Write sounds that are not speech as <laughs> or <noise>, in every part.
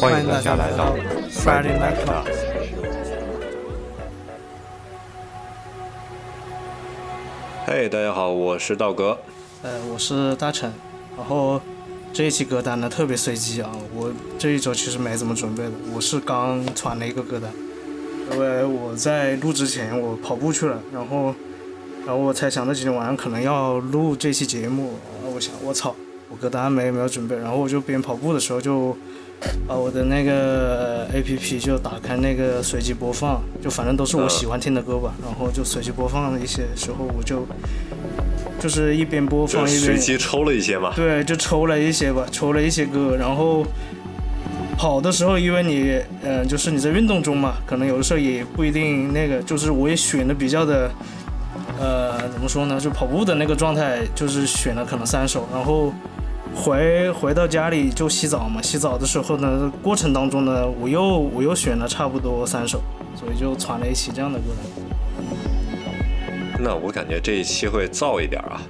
欢迎大家来到 Friday Night Club。嘿，大家好，我是道格。呃，我是大成。然后这一期歌单呢特别随机啊，我这一周其实没怎么准备的，我是刚传了一个歌单，因为我在录之前我跑步去了，然后然后我才想到今天晚上可能要录这期节目，然后我想我操，我歌单没没有准备，然后我就边跑步的时候就。把我的那个 A P P 就打开那个随机播放，就反正都是我喜欢听的歌吧，然后就随机播放了一些时候，我就就是一边播放一边随机抽了一些嘛。对，就抽了一些吧，抽了一些歌，然后跑的时候，因为你嗯，就是你在运动中嘛，可能有的时候也不一定那个，就是我也选的比较的呃，怎么说呢，就跑步的那个状态，就是选了可能三首，然后。回回到家里就洗澡嘛，洗澡的时候呢，过程当中呢，我又我又选了差不多三首，所以就攒了一期这样的歌。那我感觉这一期会燥一点啊。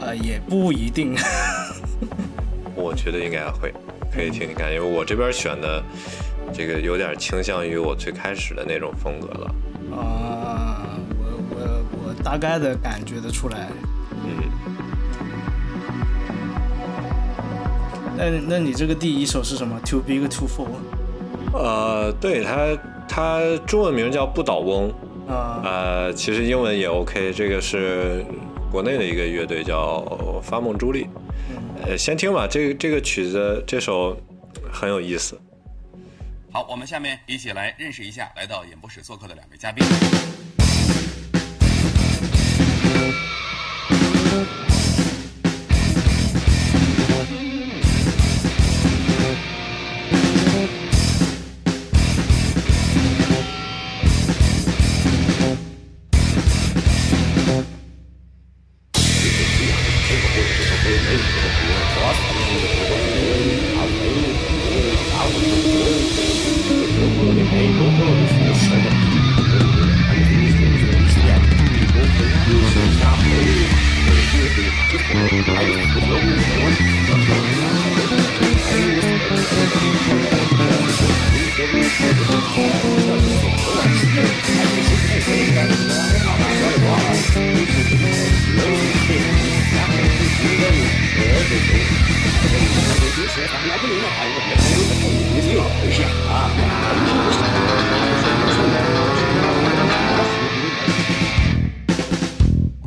啊，也不一定。<laughs> 我觉得应该会，可以听听看，因为我这边选的这个有点倾向于我最开始的那种风格了。啊，我我我大概的感觉得出来。那那你这个第一首是什么？Too big to fall。呃，对，它它中文名叫不倒翁。啊。呃，其实英文也 OK。这个是国内的一个乐队叫发梦朱莉。呃，先听吧，这个这个曲子这首很有意思。好，我们下面一起来认识一下来到演播室做客的两位嘉宾。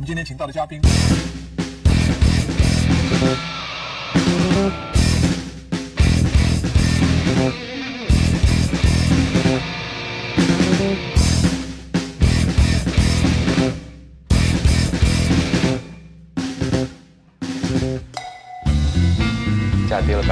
我们今天请到的嘉宾。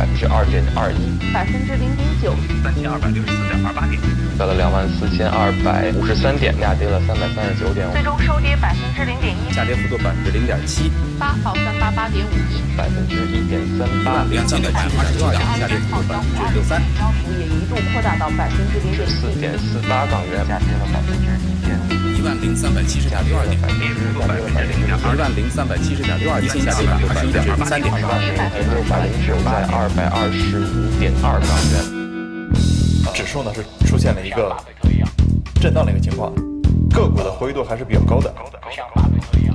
百分之二点二一，百分之零点九，三千二百六十四点二八点，到了两万四千二百五十三点，下跌了三百三十九点五，最终收跌百分之零点一，下跌幅度百分之零点七，八到三八八点五一，百分之一点三八，两千两百二十二点，下跌幅度百分之六三，涨幅也一度扩大到百分之零点四点四八港元，下跌了百分之一万零三百七十点六二点，百分之零点二，一万零三百七十点六二点，下跌百分之一点二三点，一万六百零九在二百二十五点二港元，指数呢是出现了一个。震荡的一个情况，个股的活跃度还是比较高的，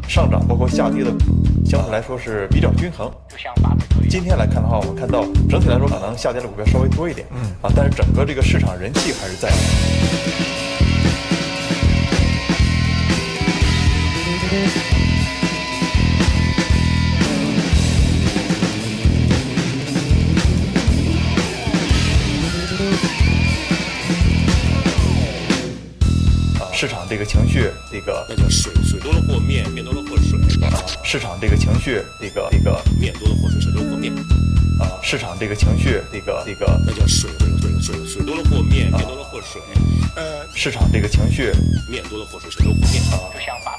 上涨包括下跌的相对来说是比较均衡。今天来看的话，我们看到整体来说可能下跌的股票稍微多一点，啊，但是整个这个市场人气还是在。市场这个情绪，这个那叫水，水多了或面，面多了或水。啊，市场这个情绪，这个这个面多了或水，水多了或面。啊，市场这个情绪，这个这个那叫水，水水水多了或面，面多了或水。呃，市场这个情绪，面多了或水，水多了或面。啊，就像巴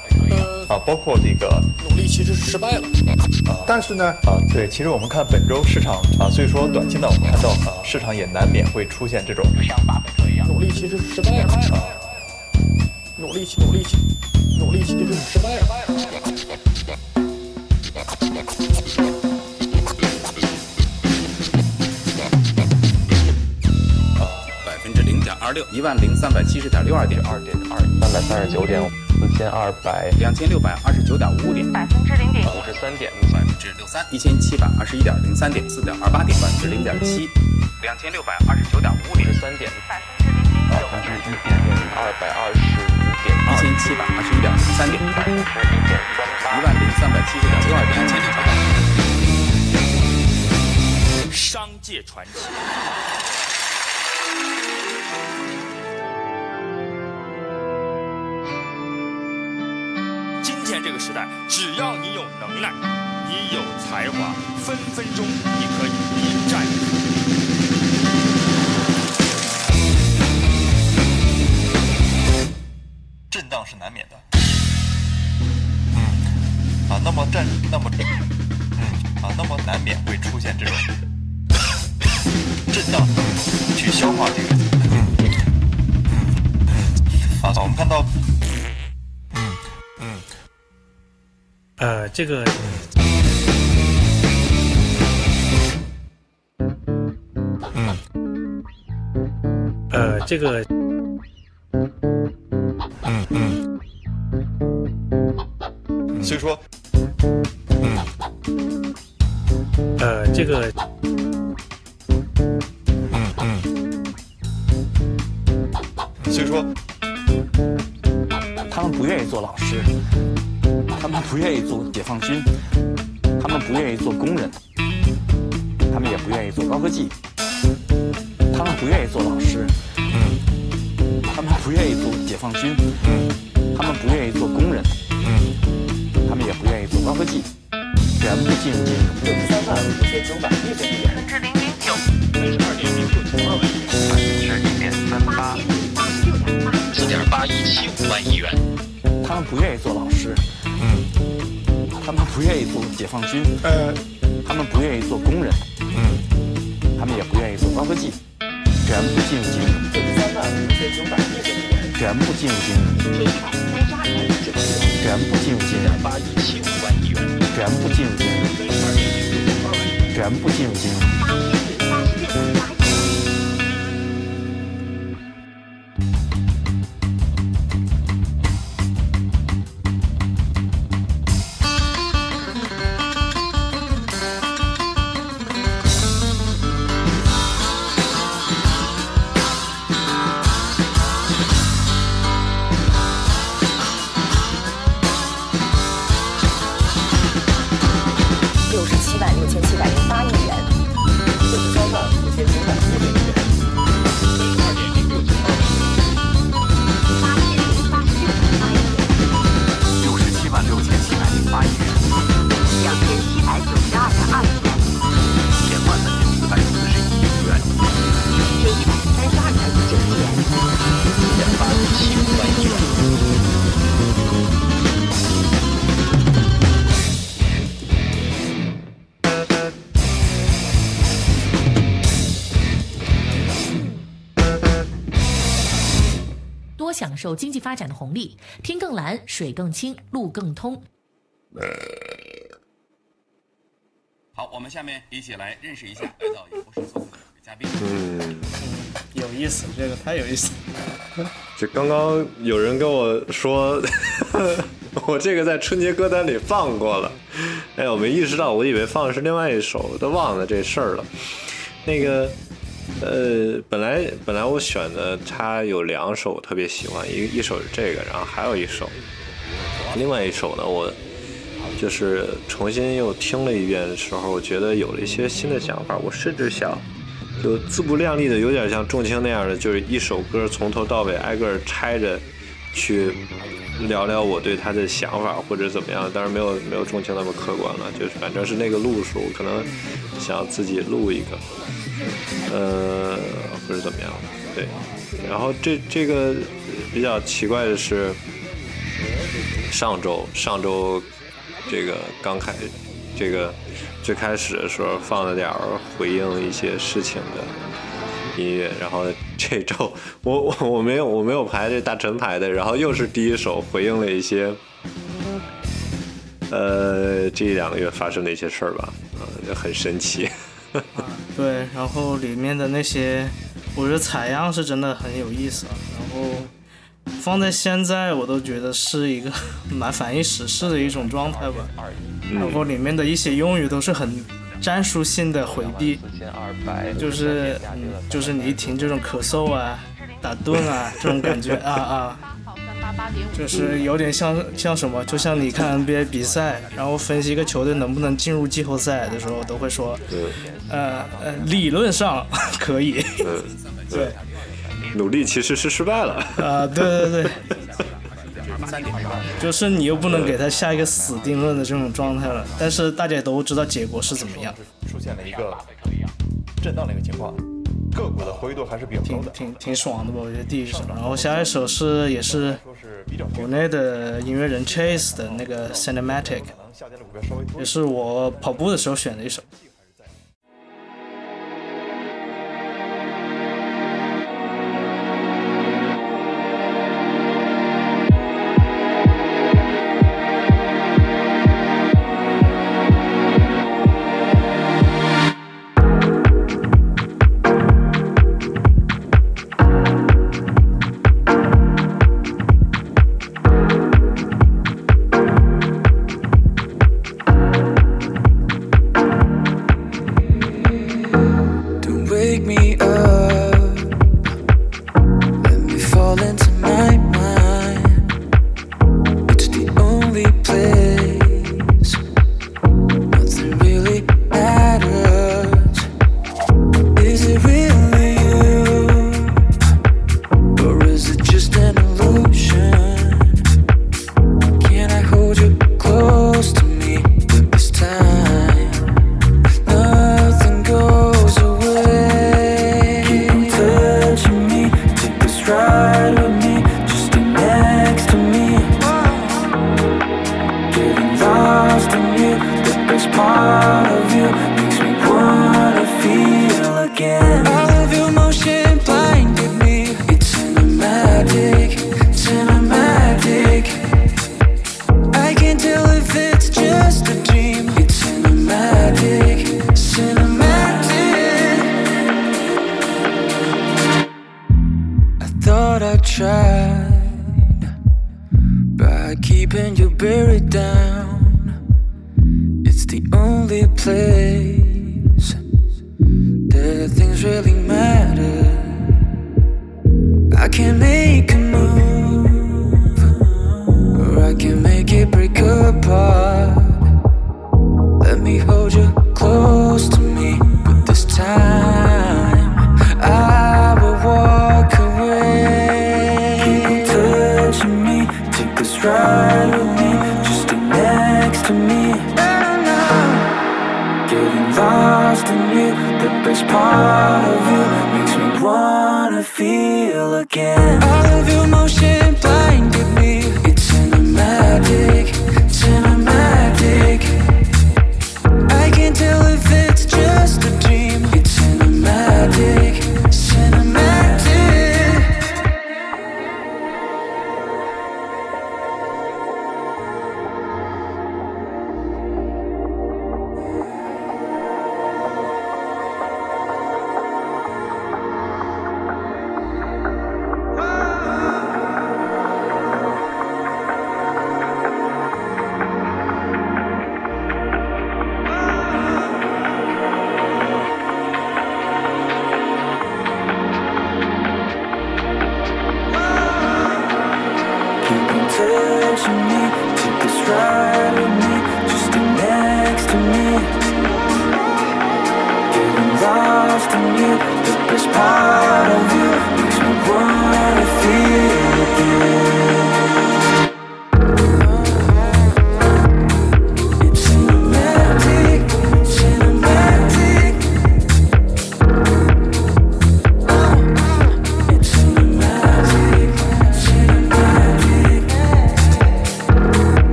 啊，包括这个努力其实是失败了。啊，但是呢，啊，对，其实我们看本周市场啊，所以说短期呢，我们看到啊，市场也难免会出现这种就像巴菲特一样，努力其实是失败了。啊。努力去，努力去，努力其实是失败了。百分之零点二六，一万零三百七十点六二点，二点二三百三十九点四千二百两千六百二十九点五五点，百分之零点五十三点百分之六三，一千七百二十一点零三点，四点二八点，百分之零点七，两千六百二十九点五五点。十，三点百分之零点百九分之一点二。百二十五点一千七百二十一点零三点，百分之一点三八一万零三百七十点六二点，两千六百。商界传奇。这个时代，只要你有能耐，你有才华，分分钟你可以一战。震荡是难免的。嗯，啊，那么战，那么，嗯，啊，那么难免会出现这种震荡，去消化这个。嗯嗯嗯。啊，我们看到，呃，这个嗯呃，这个嗯嗯，所以说，嗯。呃，这个不愿意做解放军，受经济发展的红利，天更蓝，水更清，路更通。好，我们下面一起来认识一下来到演播室做客的嘉宾。嗯，有意思，这个太有意思。这刚刚有人跟我说，<laughs> 我这个在春节歌单里放过了，哎，我没意识到，我以为放的是另外一首，都忘了这事儿了。那个，呃，本来本来我选的他有两首我特别喜欢，一一首是这个，然后还有一首，另外一首呢，我就是重新又听了一遍的时候，我觉得有了一些新的想法，我甚至想。就自不量力的，有点像仲青那样的，就是一首歌从头到尾挨个拆着去聊聊我对他的想法或者怎么样。当然没有没有仲青那么客观了，就是反正是那个路数，可能想自己录一个，呃，或者怎么样，对。然后这这个比较奇怪的是，上周上周这个刚开这个。最开始的时候放了点回应一些事情的音乐，然后这周 <laughs> 我我我没有我没有排这大陈排的，然后又是第一首回应了一些，呃，这一两个月发生的一些事儿吧，啊、就很神奇。对，然后里面的那些我觉得采样是真的很有意思啊。然后放在现在，我都觉得是一个 <laughs> 蛮反映时事的一种状态吧。然后里面的一些用语都是很战术性的回避，就是嗯，就是你一听这种咳嗽啊、<laughs> 打盹啊这种感觉啊啊。就是有点像像什么，就像你看 NBA 比赛，然后分析一个球队能不能进入季后赛的时候，都会说，呃呃，理论上 <laughs> 可以，对，努力其实是失败了。啊，对对对，就是你又不能给他下一个死定论的这种状态了，但是大家都知道结果是怎么样。出现了一个震荡的一个情况。个股的活跃度还是比较高的，挺挺挺爽的吧？我觉得第一首，然后下一首是也是国内的音乐人 Chase 的那个 Cinematic，也是我跑步的时候选的一首。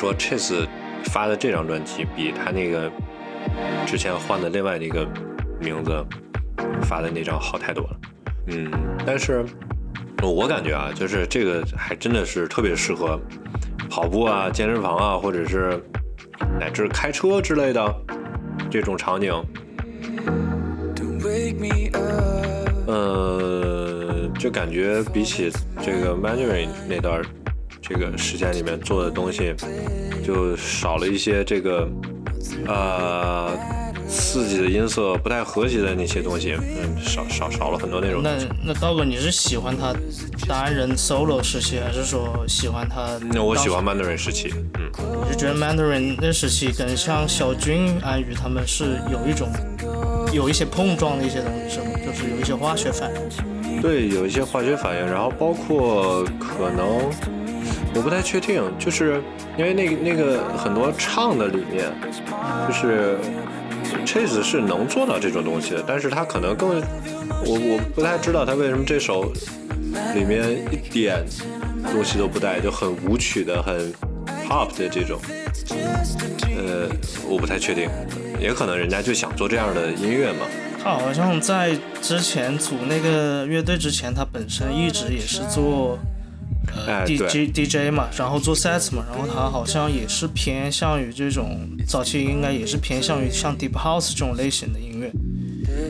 说，Chase 发的这张专辑比他那个之前换的另外那个名字发的那张好太多了。嗯，但是我感觉啊，就是这个还真的是特别适合跑步啊、健身房啊，或者是乃至开车之类的这种场景。呃，就感觉比起这个 Mandarin 那段这个时间里面做的东西，就少了一些这个呃刺激的音色不太和谐的那些东西，嗯，少少少了很多那种。那那道哥，你是喜欢他单人 solo 时期，还是说喜欢他？那我喜欢 Mandarin 时期，嗯，我就觉得 Mandarin 那时期跟像小军、安宇他们是有一种有一些碰撞的一些东西，是吗？就是有一些化学反应。对，有一些化学反应，然后包括可能我不太确定，就是因为那个那个很多唱的里面，就是 Chase 是能做到这种东西的，但是他可能更我我不太知道他为什么这首里面一点东西都不带，就很舞曲的、很 pop 的这种，呃，我不太确定，也可能人家就想做这样的音乐嘛。他好像在之前组那个乐队之前，他本身一直也是做呃 DJ DJ 嘛，然后做 sets 嘛，然后他好像也是偏向于这种早期应该也是偏向于像 deep house 这种类型的音乐，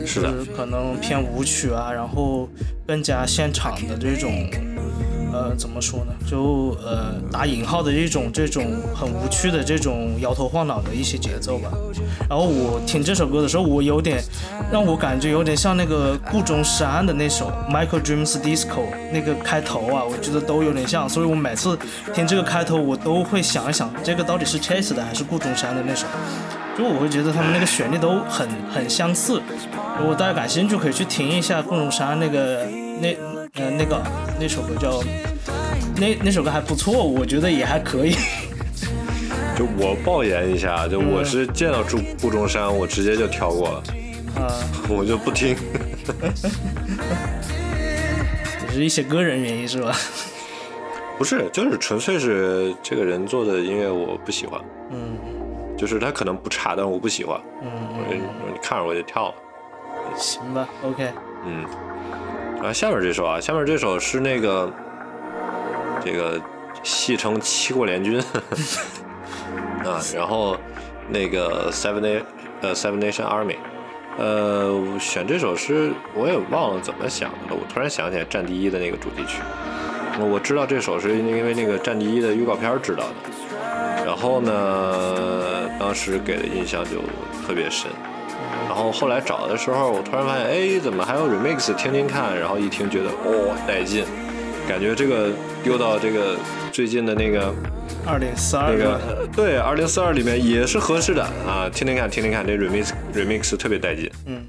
是的，可能偏舞曲啊，然后更加现场的这种。呃，怎么说呢？就呃打引号的一种这种很无趣的这种摇头晃脑的一些节奏吧。然后我听这首歌的时候，我有点让我感觉有点像那个顾中山的那首《Michael Dreams Disco》那个开头啊，我觉得都有点像。所以我每次听这个开头，我都会想一想，这个到底是 Chase 的还是顾中山的那首？就我会觉得他们那个旋律都很很相似。如果大家感兴趣，可以去听一下顾中山那个那。呃，那个那首歌叫那那首歌还不错，我觉得也还可以。<laughs> 就我爆言一下，就我是见到顾顾中山，我直接就跳过了，啊，<laughs> 我就不听。<laughs> 也是一些个人原因是吧？不是，就是纯粹是这个人做的音乐我不喜欢。嗯，就是他可能不差，但是我不喜欢。嗯，你看着我就跳了。行吧，OK。嗯。啊，下面这首啊，下面这首是那个这个戏称七国联军 <laughs> 啊，然后那个 Seven A 呃 Seven Nation Army，呃，选这首诗我也忘了怎么想的了，我突然想起来《战地一》的那个主题曲，我知道这首是因为那个《战地一》的预告片知道的，然后呢，当时给的印象就特别深。然后后来找的时候，我突然发现，哎，怎么还有 remix？听听看，然后一听觉得，哦，带劲，感觉这个丢到这个最近的那个二零四二那个对二零四二里面也是合适的啊，听听看，听听看，这 remix remix 特别带劲，嗯。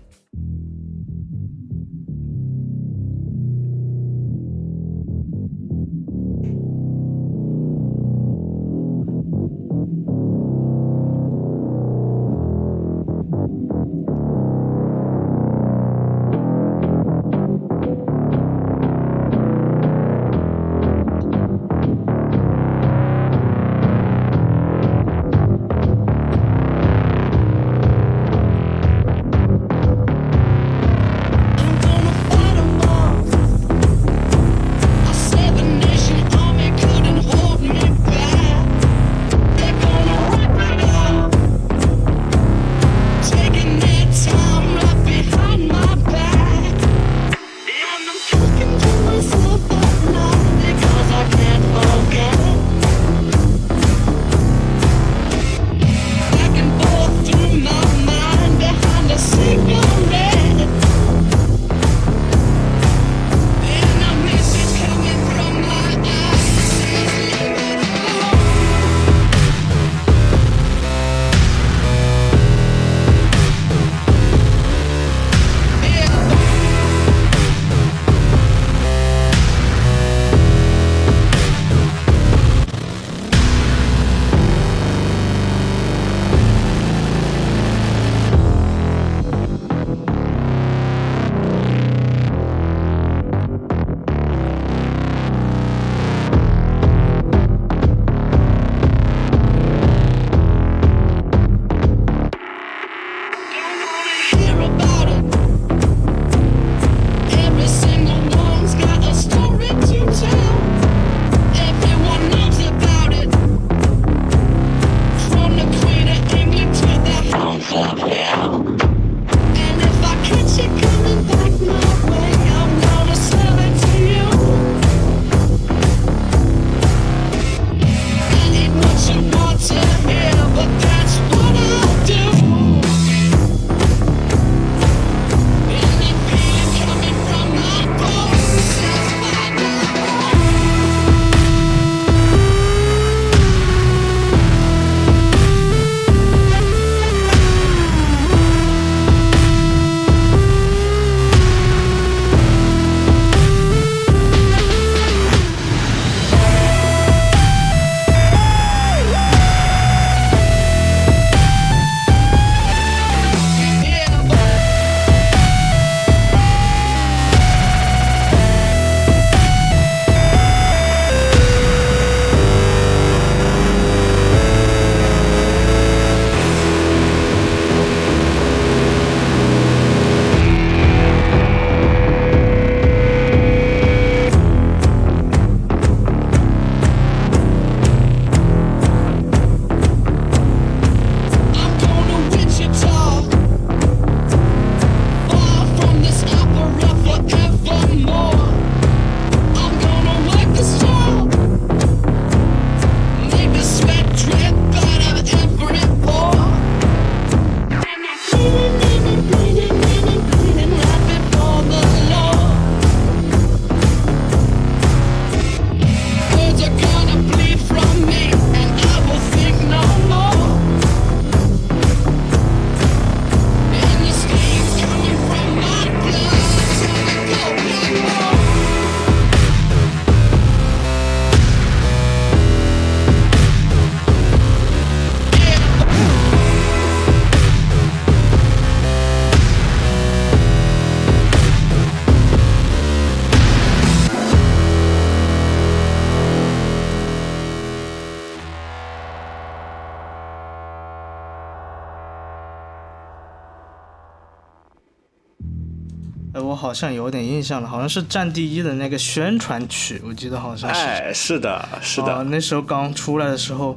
好像有点印象了，好像是《战地一》的那个宣传曲，我记得好像是。哎，是的，是的。啊，那时候刚出来的时候，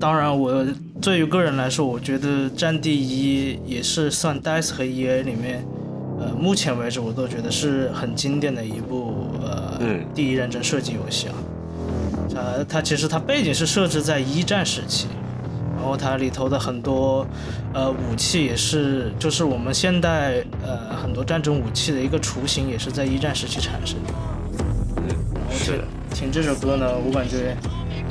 当然我对于个人来说，我觉得《战地一》也是算 DICE 和 EA 里面，呃，目前为止我都觉得是很经典的一部呃、嗯、第一人称射击游戏啊。它它其实它背景是设置在一战时期。然后它里头的很多，呃，武器也是，就是我们现代呃很多战争武器的一个雏形，也是在一战时期产生的。嗯，然后听听这首歌呢，我感觉，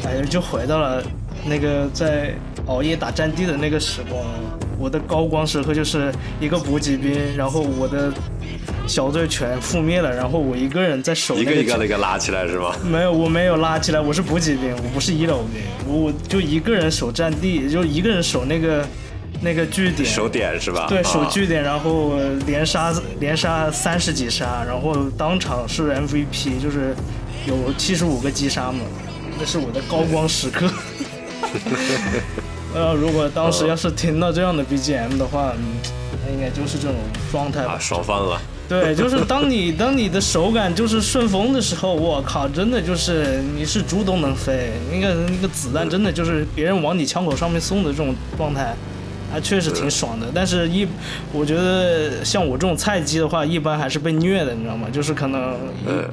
哎，就回到了那个在熬夜打战地的那个时光。我的高光时刻就是一个补给兵，然后我的小队全覆灭了，然后我一个人在守、那一个一个那个拉起来是吗？没有，我没有拉起来，我是补给兵，我不是一楼兵，我就一个人守战地，就一个人守那个那个据点。守点是吧？对，守啊据点，然后连杀连杀三十几杀，然后当场是 MVP，就是有七十五个击杀嘛，那是我的高光时刻。<laughs> 呃，如果当时要是听到这样的 BGM 的话，嗯，那应该就是这种状态吧。啊，爽翻了。对，就是当你 <laughs> 当你的手感就是顺风的时候，我靠，真的就是你是猪都能飞，那个那个子弹真的就是别人往你枪口上面送的这种状态，啊，确实挺爽的。但是一，我觉得像我这种菜鸡的话，一般还是被虐的，你知道吗？就是可能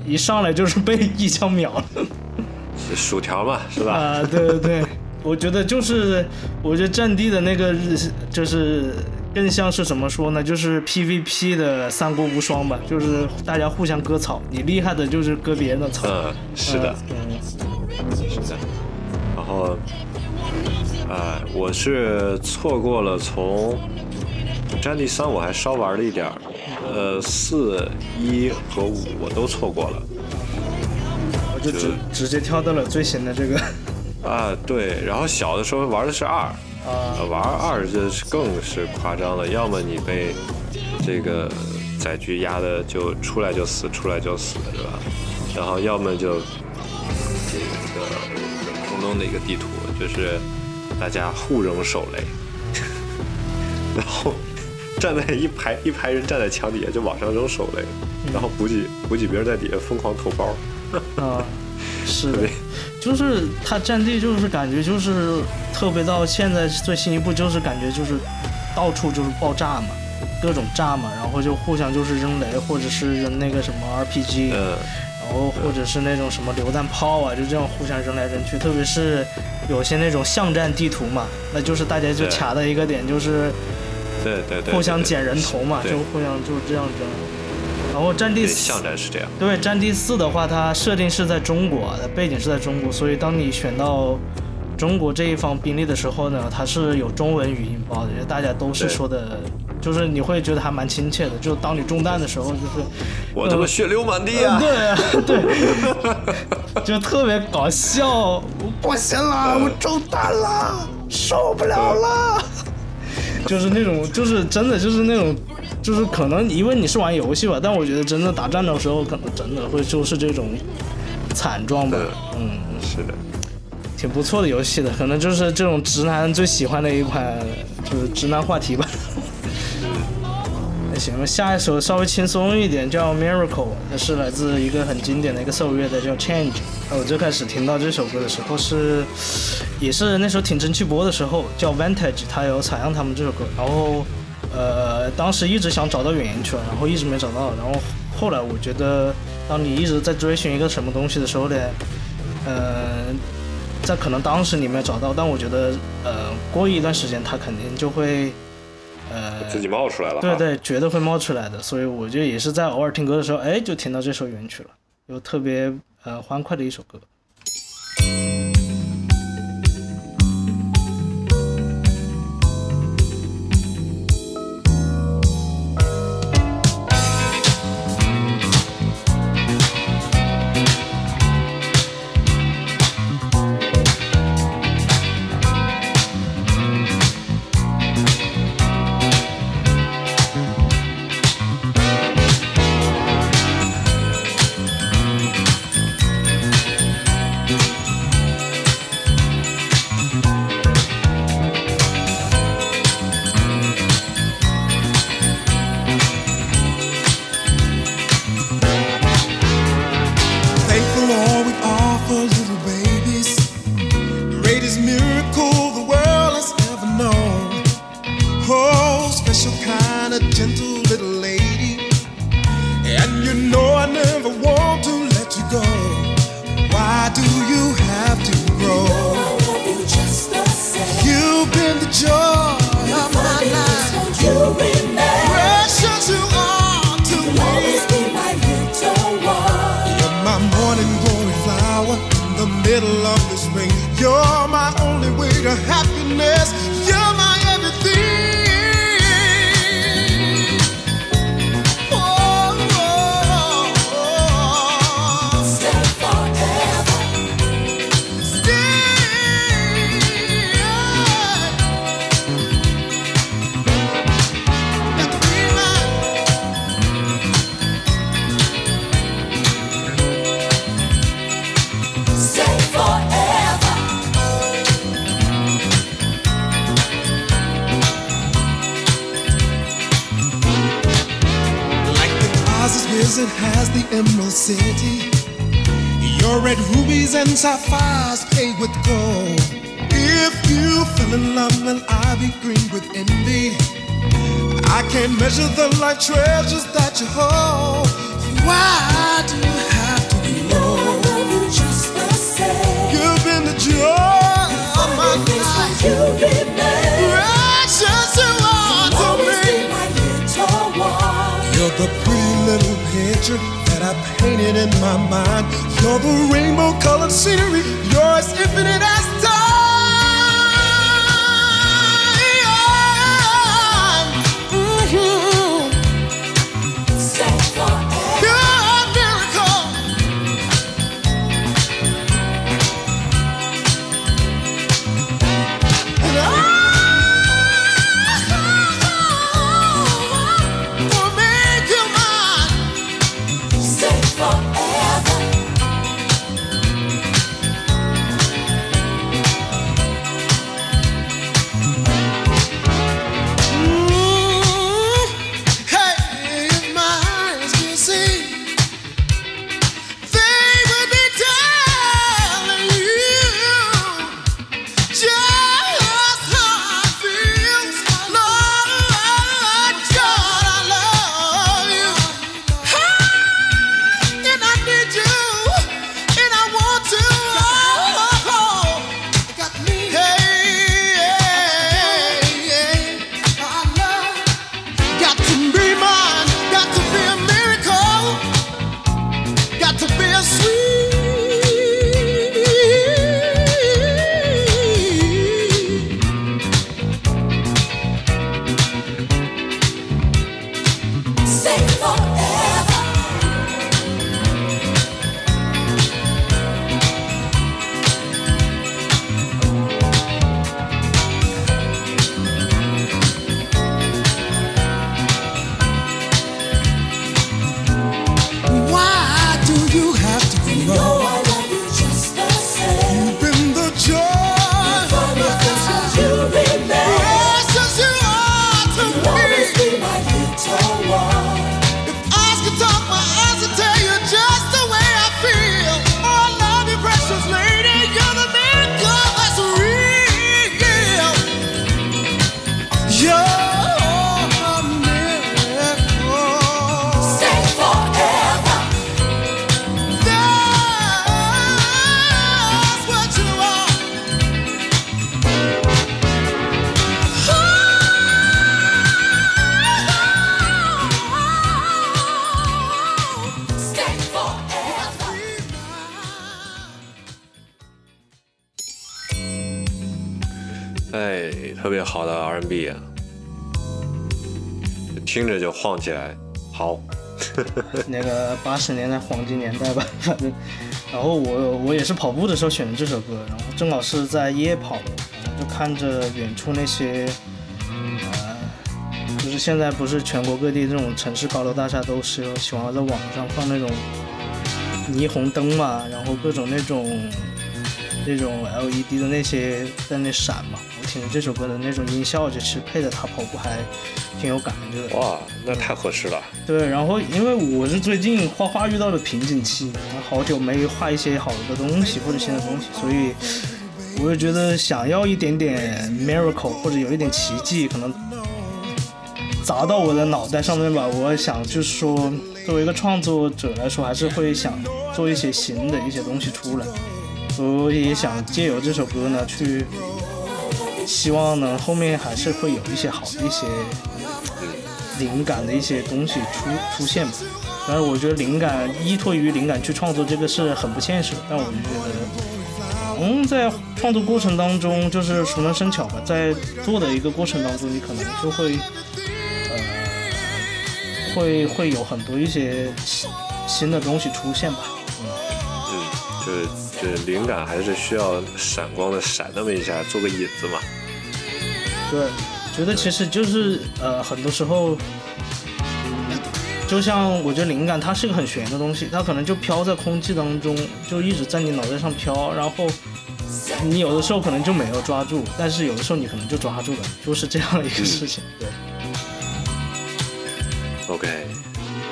一,、一上来就是被一枪秒了。薯条嘛，是吧？啊，对对对，我觉得就是，我觉得战地的那个就是。更像是怎么说呢？就是 PVP 的三国无双吧，就是大家互相割草，你厉害的就是割别人的草。嗯，是的，嗯，是的。然后，呃，我是错过了从战地三，我还稍玩了一点儿，呃，四、一和五我都错过了。我就直直接跳到了最新的这个。<laughs> 啊，对，然后小的时候玩的是二。啊，玩二就是更是夸张了，要么你被这个载具压的就出来就死，出来就死，是吧？然后要么就这个空中的一个地图，就是大家互扔手雷，<laughs> 然后站在一排一排人站在墙底下就往上扔手雷，然后补给补给兵在底下疯狂投包。啊，是的。就是他战地，就是感觉就是特别到现在最新一部，就是感觉就是到处就是爆炸嘛，各种炸嘛，然后就互相就是扔雷，或者是扔那个什么 RPG，、呃、然后或者是那种什么榴弹炮啊，就这样互相扔来扔去。特别是有些那种巷战地图嘛，那就是大家就卡的一个点，就是对对对，互相捡人头嘛，就互相就这样扔。然后战地四，巷战是这样。对，战地四的话，它设定是在中国，它背景是在中国，所以当你选到中国这一方兵力的时候呢，它是有中文语音包的，就大家都是说的，就是你会觉得还蛮亲切的。就当你中弹的时候，就是我他妈血流满地啊！对啊，对，<laughs> <laughs> 就特别搞笑。我不行了，我中弹了，受不了了。<laughs> 就是那种，就是真的，就是那种。就是可能因为你是玩游戏吧，但我觉得真的打战的时候，可能真的会就是这种惨状吧。嗯，是的，挺不错的游戏的，可能就是这种直男最喜欢的一款，就是直男话题吧。那 <laughs> 行了，下一首稍微轻松一点，叫《Miracle》，它是来自一个很经典的一个 soul 乐队叫 Change。我最开始听到这首歌的时候是，也是那时候挺真气波的时候，叫 Vantage，它有采样他们这首歌，然后。呃，当时一直想找到原因去了，然后一直没找到。然后后来我觉得，当你一直在追寻一个什么东西的时候呢，呃，在可能当时你没有找到，但我觉得，呃，过一段时间它肯定就会，呃，自己冒出来了。对对，绝对会冒出来的。所以我觉得也是在偶尔听歌的时候，哎，就听到这首原曲了，就特别呃欢快的一首歌。Wizard has the Emerald City. Your red rubies and sapphires paid with gold. If you fell in love, well, I'll be green with envy. I can't measure the life treasures that you hold. Why do you have to be low? You've been the joy the pretty little picture that I painted in my mind. You're the rainbow colored scenery. You're as infinite 特别好的 R&B 啊，听着就晃起来。好，<laughs> 那个八十年代黄金年代吧，反正。然后我我也是跑步的时候选的这首歌，然后正好是在夜跑，然后就看着远处那些，呃，就是现在不是全国各地这种城市高楼大厦都是喜欢在网上放那种霓虹灯嘛，然后各种那种那种 LED 的那些在那闪嘛。这首歌的那种音效，就其实配着它跑步还挺有感觉的。哇，那太合适了。对，然后因为我是最近画画遇到了瓶颈期，好久没画一些好的东西或者新的东西，所以我就觉得想要一点点 miracle 或者有一点奇迹，可能砸到我的脑袋上面吧。我想就是说，作为一个创作者来说，还是会想做一些新的一些东西出来。我也想借由这首歌呢，去希望呢后面还是会有一些好的一些灵感的一些东西出出现吧。但是我觉得灵感依托于灵感去创作这个是很不现实，但我就觉得，嗯，在创作过程当中就是熟能生巧吧，在做的一个过程当中，你可能就会，呃，会会有很多一些新新的东西出现吧。嗯，就是就是灵感还是需要闪光的闪那么一下，做个引子嘛。对，觉得其实就是呃，很多时候。就像我觉得灵感它是一个很玄的东西，它可能就飘在空气当中，就一直在你脑袋上飘，然后你有的时候可能就没有抓住，但是有的时候你可能就抓住了，就是这样的一个事情。对。OK，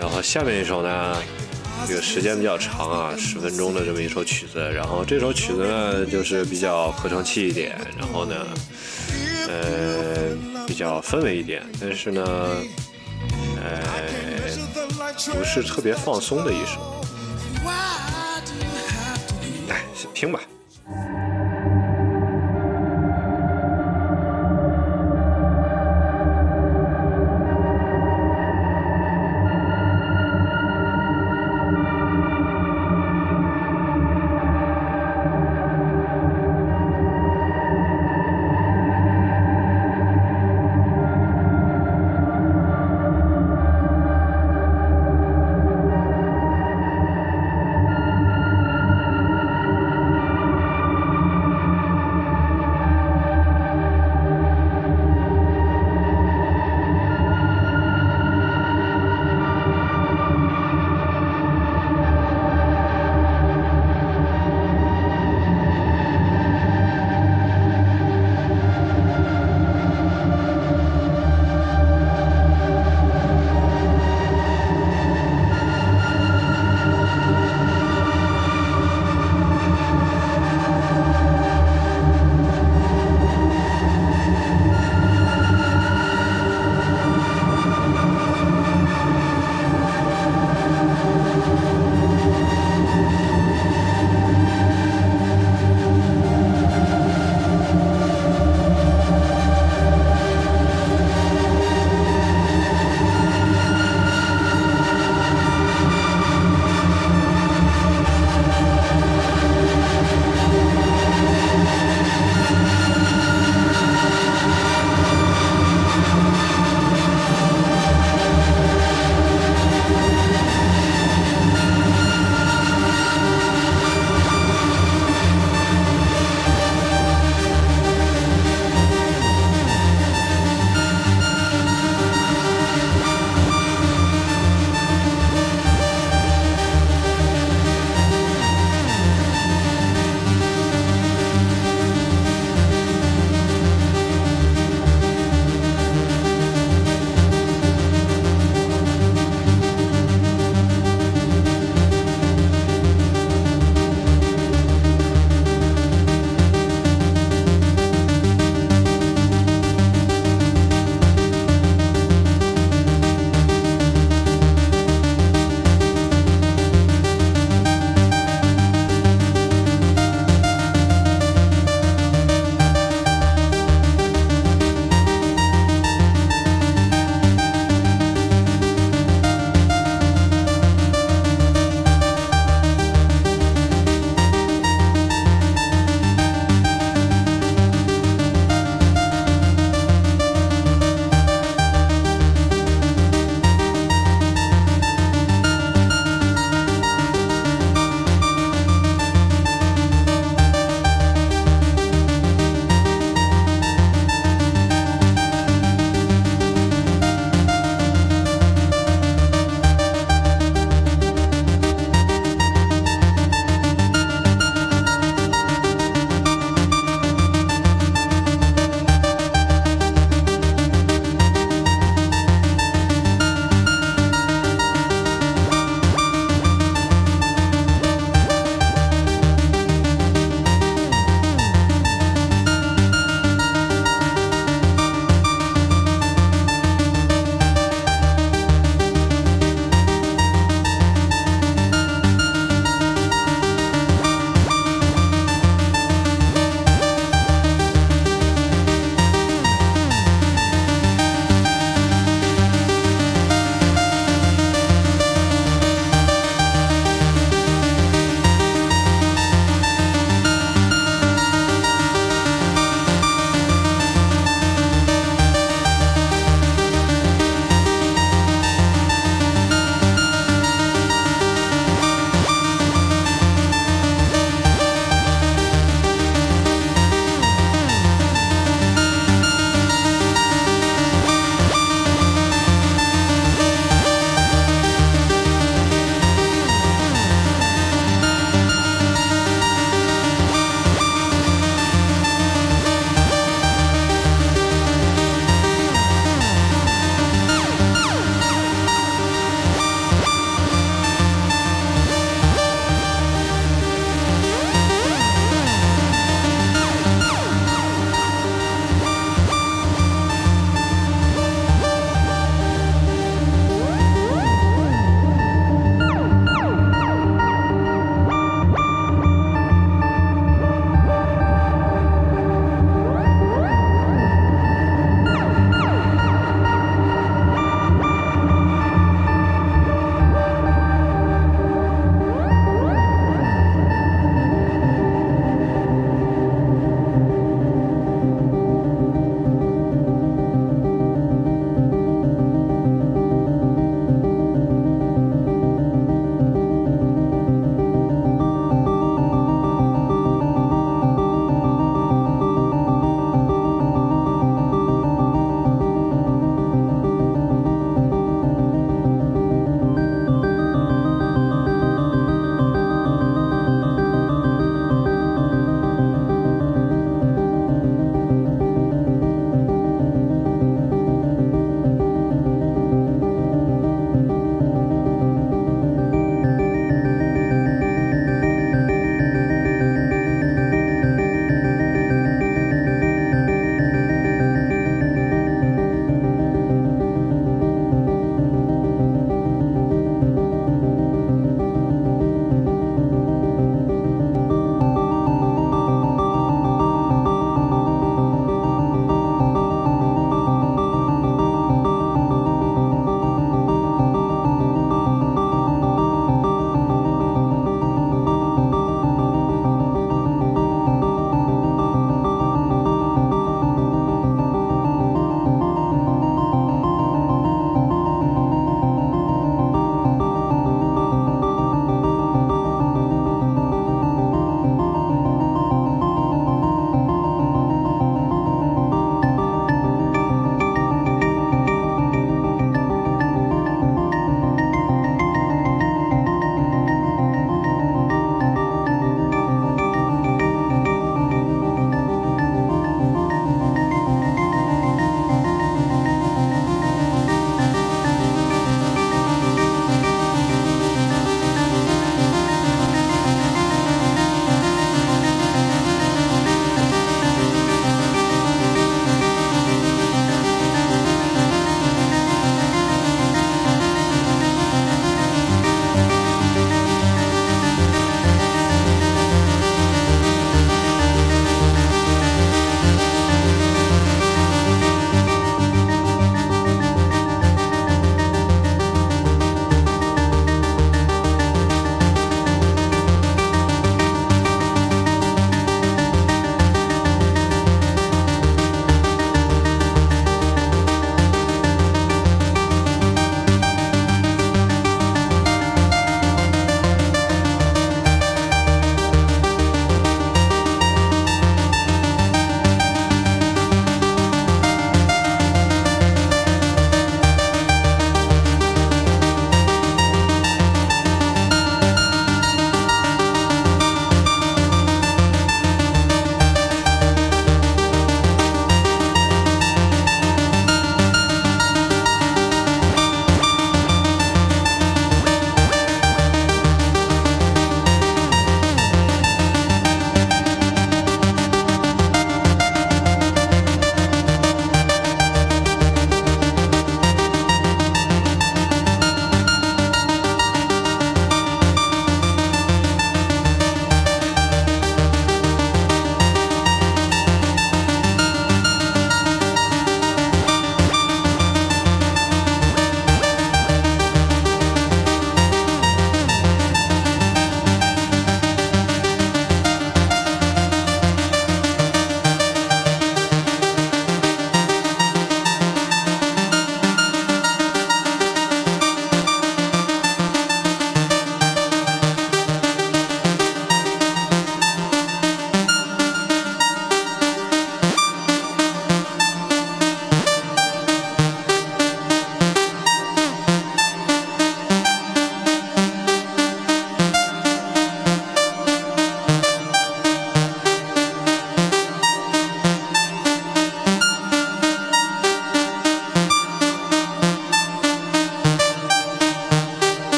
然后下面一首呢，这个时间比较长啊，十分钟的这么一首曲子，然后这首曲子呢就是比较合成器一点，然后呢，呃，比较氛围一点，但是呢，呃。不是特别放松的一首，来听吧。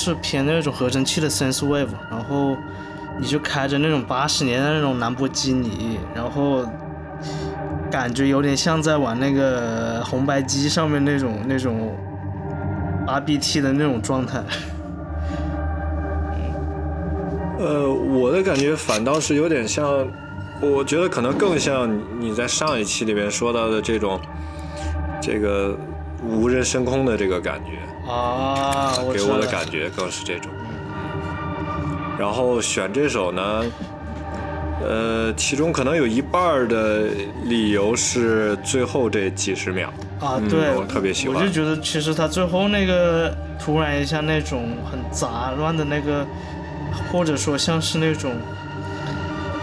是偏那种合成器的 sense wave，然后你就开着那种八十年代那种兰博基尼，然后感觉有点像在玩那个红白机上面那种那种 RBT 的那种状态。呃，我的感觉反倒是有点像，我觉得可能更像你在上一期里面说到的这种，这个无人升空的这个感觉啊，给我的感觉更是这种。然后选这首呢，呃，其中可能有一半的理由是最后这几十秒啊，对，我特别喜欢。我就觉得其实他最后那个突然一下那种很杂乱的那个。或者说像是那种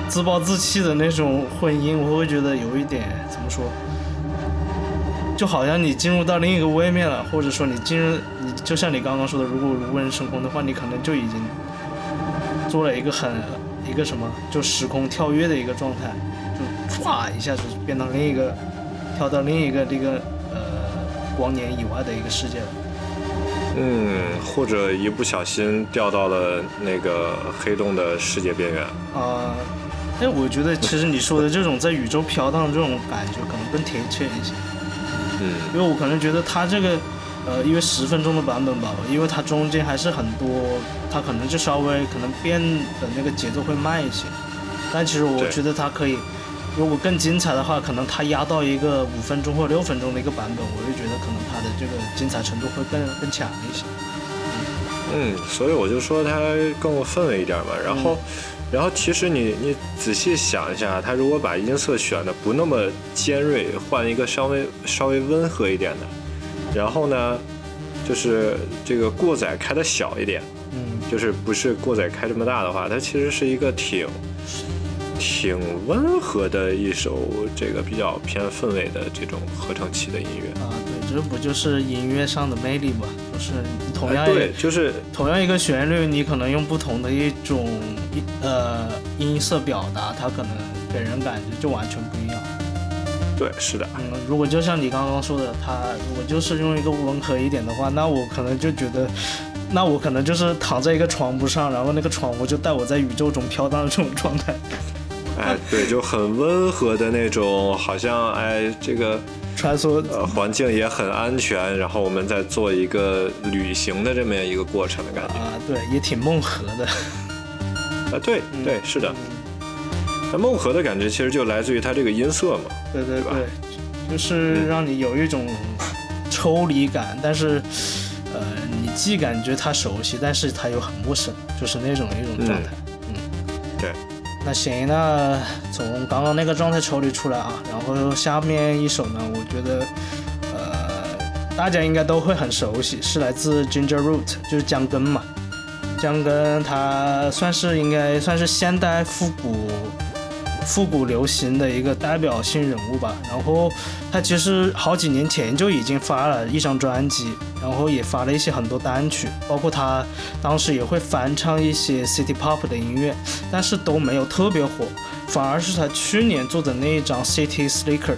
自暴自弃的那种婚姻，我会觉得有一点怎么说，就好像你进入到另一个位面了，或者说你进入你就像你刚刚说的，如果无人升空的话，你可能就已经做了一个很一个什么，就时空跳跃的一个状态，就唰一下子变到另一个跳到另一个这个呃光年以外的一个世界了。嗯，或者一不小心掉到了那个黑洞的世界边缘啊！哎，我觉得其实你说的这种在宇宙飘荡的这种感觉可能更贴切一些。嗯，因为我可能觉得它这个，呃，因为十分钟的版本吧，因为它中间还是很多，它可能就稍微可能变的那个节奏会慢一些。但其实我觉得它可以。如果更精彩的话，可能它压到一个五分钟或六分钟的一个版本，我就觉得可能它的这个精彩程度会更更强一些。嗯，所以我就说它更有氛围一点嘛。然后，然后其实你你仔细想一下，它如果把音色选的不那么尖锐，换一个稍微稍微温和一点的，然后呢，就是这个过载开的小一点，嗯，就是不是过载开这么大的话，它其实是一个挺。挺温和的一首，这个比较偏氛围的这种合成器的音乐啊，对，这不就是音乐上的魅力吗？就是同样对，就是同样一个旋律，你可能用不同的一种音呃音色表达，它可能给人感觉就完全不一样。对，是的。嗯，如果就像你刚刚说的，他如果就是用一个温和一点的话，那我可能就觉得，那我可能就是躺在一个床铺上，然后那个床铺就带我在宇宙中飘荡的这种状态。哎，对，就很温和的那种，好像哎，这个穿梭呃环境也很安全，然后我们在做一个旅行的这么一个过程的感觉啊，对，也挺梦和的。啊，对对，是的。那梦河的感觉其实就来自于它这个音色嘛，对对对，就是让你有一种抽离感，但是呃，你既感觉它熟悉，但是它又很陌生，就是那种一种状态。嗯，对。那行，那从刚刚那个状态抽离出来啊，然后下面一首呢，我觉得，呃，大家应该都会很熟悉，是来自 Ginger Root，就是姜根嘛。姜根他算是应该算是现代复古。复古流行的一个代表性人物吧，然后他其实好几年前就已经发了一张专辑，然后也发了一些很多单曲，包括他当时也会翻唱一些 City Pop 的音乐，但是都没有特别火，反而是他去年做的那一张 City Slicker，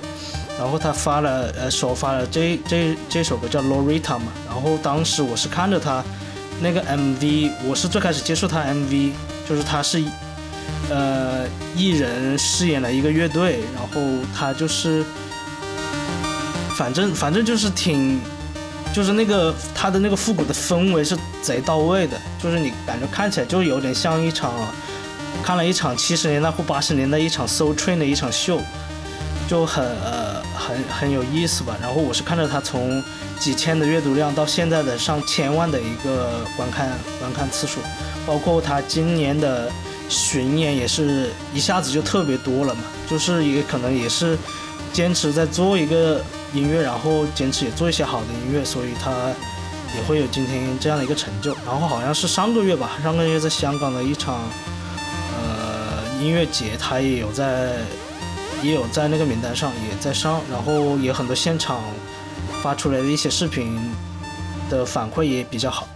然后他发了呃首发了这这这首歌叫 Lorita 嘛，然后当时我是看着他那个 MV，我是最开始接触他 MV，就是他是。呃，艺人饰演了一个乐队，然后他就是，反正反正就是挺，就是那个他的那个复古的氛围是贼到位的，就是你感觉看起来就有点像一场，看了一场七十年代或八十年代一场 so Train 的一场秀，就很呃很很有意思吧。然后我是看着他从几千的阅读量到现在的上千万的一个观看观看次数，包括他今年的。巡演也是一下子就特别多了嘛，就是也可能也是坚持在做一个音乐，然后坚持也做一些好的音乐，所以他也会有今天这样的一个成就。然后好像是上个月吧，上个月在香港的一场呃音乐节，他也有在也有在那个名单上也在上，然后也很多现场发出来的一些视频的反馈也比较好。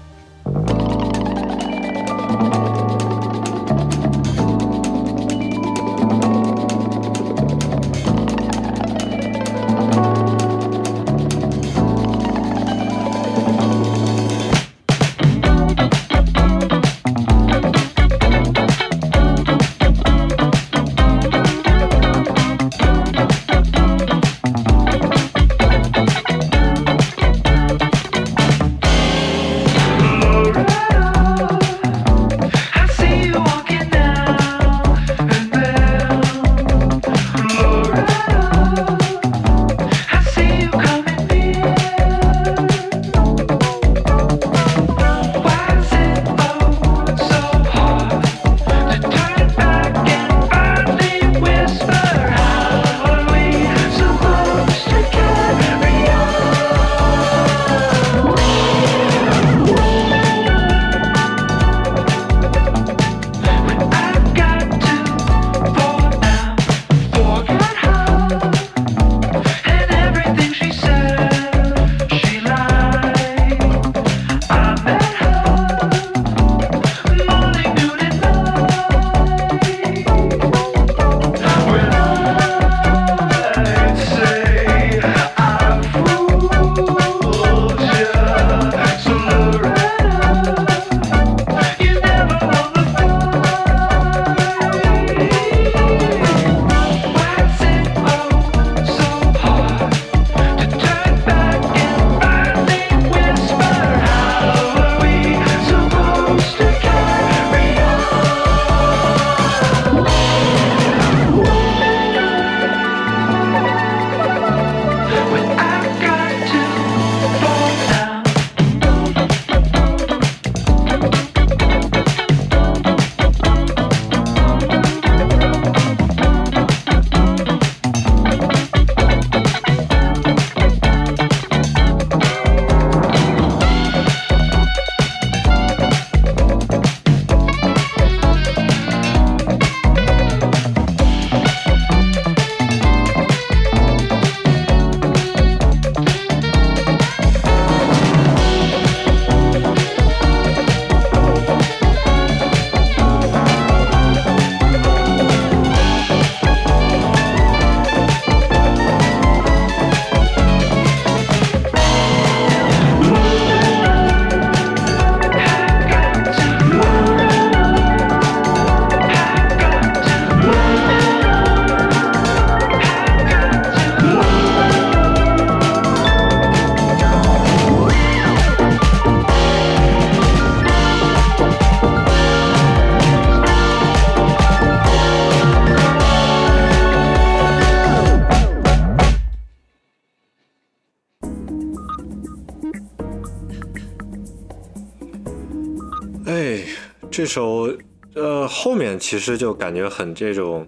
这首呃后面其实就感觉很这种，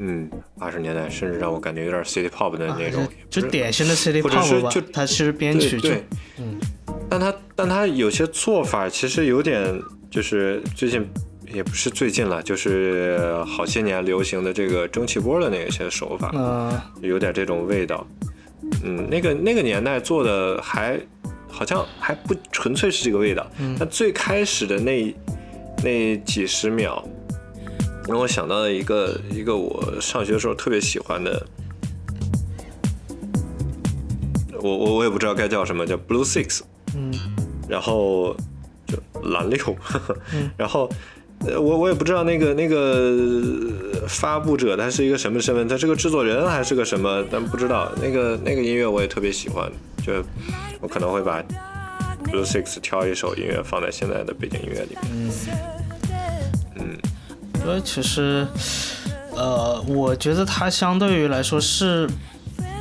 嗯，八十年代，甚至让我感觉有点 City Pop 的那种，就典型的 City 或者是 Pop 吧就。它其实编曲就嗯，但他但他有些做法其实有点，就是最近也不是最近了，就是好些年流行的这个蒸汽波的那个些手法，嗯有点这种味道。嗯，那个那个年代做的还好像还不纯粹是这个味道。嗯。那最开始的那那几十秒，让我想到了一个一个我上学的时候特别喜欢的，我我我也不知道该叫什么，叫 Blue Six。嗯。然后就蓝六，<laughs> 嗯。然后呃我我也不知道那个那个发布者他是一个什么身份，他是个制作人还是个什么，但不知道。那个那个音乐我也特别喜欢，就我可能会把 Blue Six 挑一首音乐放在现在的背景音乐里面。嗯，嗯，所以其实，呃，我觉得他相对于来说是，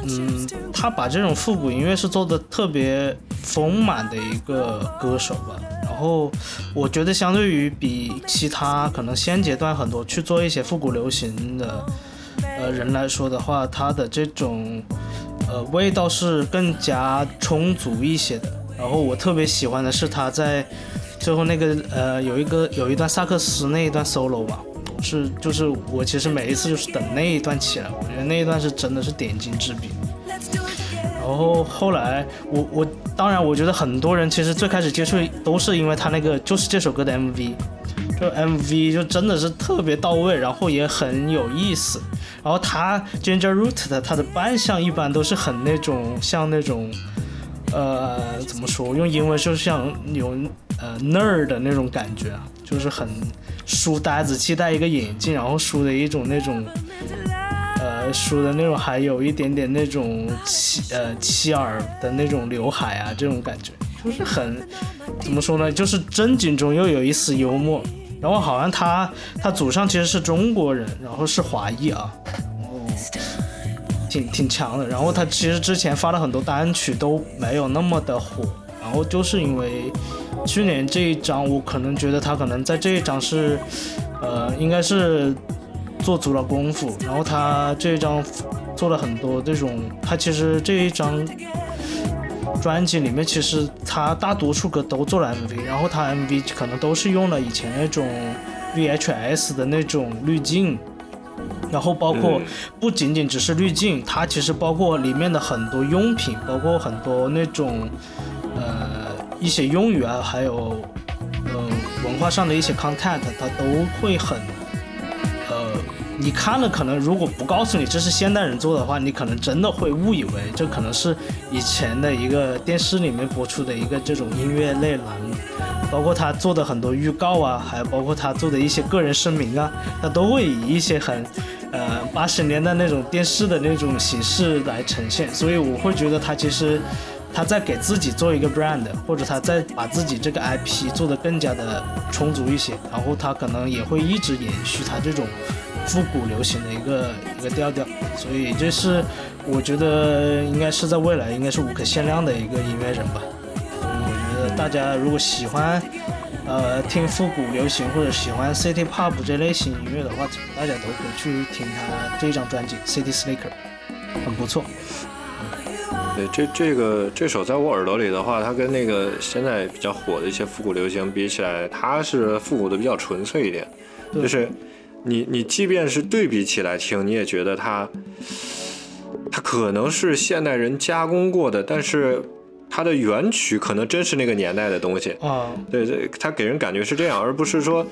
嗯，他把这种复古音乐是做的特别丰满的一个歌手吧。然后我觉得相对于比其他可能现阶段很多去做一些复古流行的呃人来说的话，他的这种呃味道是更加充足一些的。然后我特别喜欢的是他在最后那个呃有一个有一段萨克斯那一段 solo 吧，是就是我其实每一次就是等那一段起来，我觉得那一段是真的是点睛之笔。然后后来我我当然我觉得很多人其实最开始接触都是因为他那个就是这首歌的 MV，就 MV 就真的是特别到位，然后也很有意思。然后他 Ginger Root 的他的扮相一般都是很那种像那种呃怎么说用英文就是像有呃 nerd 的那种感觉啊，就是很书呆子，系戴一个眼镜，然后梳的一种那种。呃，梳的那种，还有一点点那种齐呃齐耳的那种刘海啊，这种感觉，就是很怎么说呢，就是正经中又有一丝幽默。然后好像他他祖上其实是中国人，然后是华裔啊，然后挺挺强的。然后他其实之前发了很多单曲都没有那么的火，然后就是因为去年这一张，我可能觉得他可能在这一张是呃应该是。做足了功夫，然后他这一张做了很多这种，他其实这一张专辑里面，其实他大多数歌都做了 MV，然后他 MV 可能都是用了以前那种 VHS 的那种滤镜，然后包括不仅仅只是滤镜，它其实包括里面的很多用品，包括很多那种呃一些用语啊，还有嗯、呃、文化上的一些 content，它都会很。你看了可能如果不告诉你这是现代人做的话，你可能真的会误以为这可能是以前的一个电视里面播出的一个这种音乐类栏目，包括他做的很多预告啊，还有包括他做的一些个人声明啊，他都会以一些很呃八十年代那种电视的那种形式来呈现，所以我会觉得他其实他在给自己做一个 brand，或者他在把自己这个 IP 做得更加的充足一些，然后他可能也会一直延续他这种。复古流行的一个一个调调，所以这是我觉得应该是在未来应该是无可限量的一个音乐人吧。所以我觉得大家如果喜欢呃听复古流行或者喜欢 City Pop 这类型音乐的话，大家都可以去听他这张专辑《City Slicker》，很不错。对，这这个这首在我耳朵里的话，它跟那个现在比较火的一些复古流行比起来，它是复古的比较纯粹一点，就是。你你即便是对比起来听，你也觉得它，它可能是现代人加工过的，但是它的原曲可能真是那个年代的东西啊。对对，它给人感觉是这样，而不是说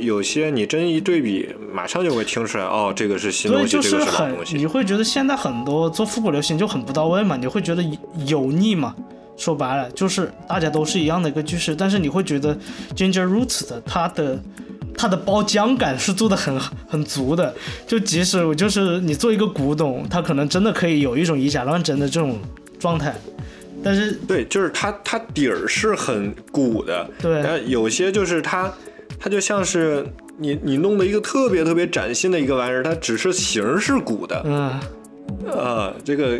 有些你真一对比，马上就会听出来，哦，这个是新东西，就是这个是很老东西。你会觉得现在很多做复古流行就很不到位嘛，你会觉得油腻嘛。说白了，就是大家都是一样的一个句式，但是你会觉得 Ginger Roots 的它的。它的包浆感是做的很很足的，就即使我就是你做一个古董，它可能真的可以有一种以假乱真的这种状态，但是对，就是它它底儿是很鼓的，对，然后有些就是它它就像是你你弄的一个特别特别崭新的一个玩意儿，它只是形是鼓的，嗯，呃，这个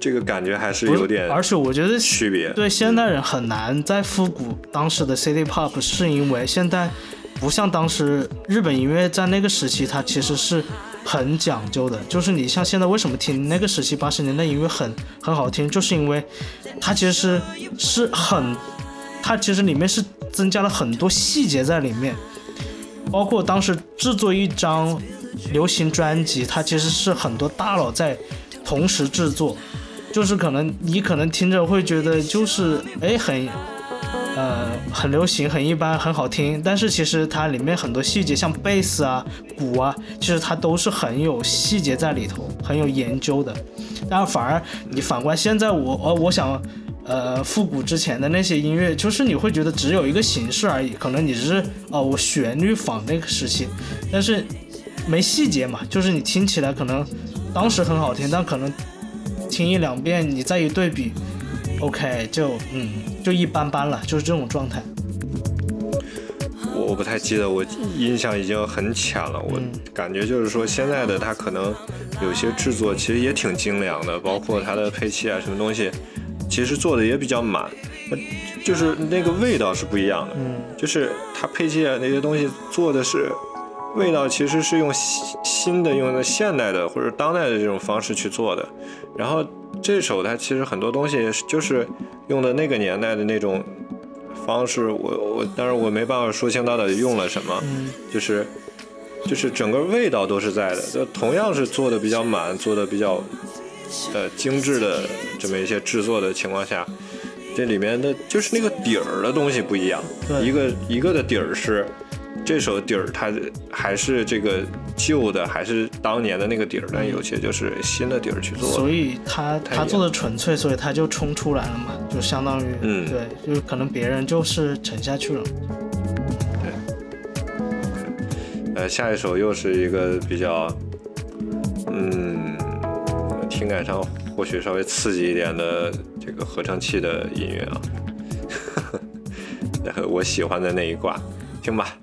这个感觉还是有点，而且我觉得区别。对现代人很难再复古当时的 City Pop，是因为现在不像当时日本音乐在那个时期，它其实是很讲究的。就是你像现在为什么听那个时期八十年代音乐很很好听，就是因为它其实是很，它其实里面是增加了很多细节在里面，包括当时制作一张流行专辑，它其实是很多大佬在同时制作。就是可能你可能听着会觉得就是哎很，呃很流行很一般很好听，但是其实它里面很多细节像贝斯啊鼓啊，其实它都是很有细节在里头，很有研究的。但反而你反观现在我呃我想呃复古之前的那些音乐，就是你会觉得只有一个形式而已，可能你是哦我旋律仿那个时期，但是没细节嘛，就是你听起来可能当时很好听，但可能。听一两遍，你再一对比，OK，就嗯，就一般般了，就是这种状态。我我不太记得，我印象已经很浅了。我感觉就是说，现在的它可能有些制作其实也挺精良的，包括它的配器啊，什么东西，其实做的也比较满，就是那个味道是不一样的。嗯，就是它配器啊那些东西做的是。味道其实是用新新的、用的现代的或者当代的这种方式去做的，然后这首它其实很多东西就是用的那个年代的那种方式，我我当然我没办法说清到底用了什么，就是就是整个味道都是在的，就同样是做的比较满、做的比较呃精致的这么一些制作的情况下，这里面的就是那个底儿的东西不一样，一个一个的底儿是。这首底儿它还是这个旧的，还是当年的那个底儿，但有些就是新的底儿去做。所以他他做的纯粹，所以他就冲出来了嘛，就相当于，嗯，对，就是可能别人就是沉下去了。对。呃，下一首又是一个比较，嗯，听感上或许稍微刺激一点的这个合成器的音乐啊，<laughs> 我喜欢的那一挂，听吧。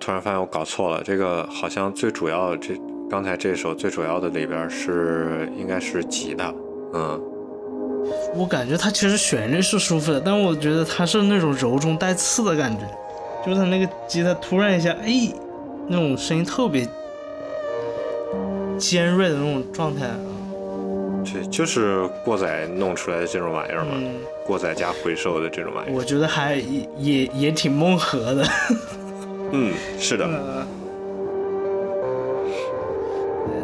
突然发现我搞错了，这个好像最主要这刚才这首最主要的里边是应该是吉他，嗯，我感觉它其实旋律是舒服的，但我觉得它是那种柔中带刺的感觉，就是它那个吉他突然一下，哎，那种声音特别尖锐的那种状态。这就是过载弄出来的这种玩意儿嘛，嗯过载加回收的这种玩意儿。我觉得还也也也挺梦和的。嗯，是的。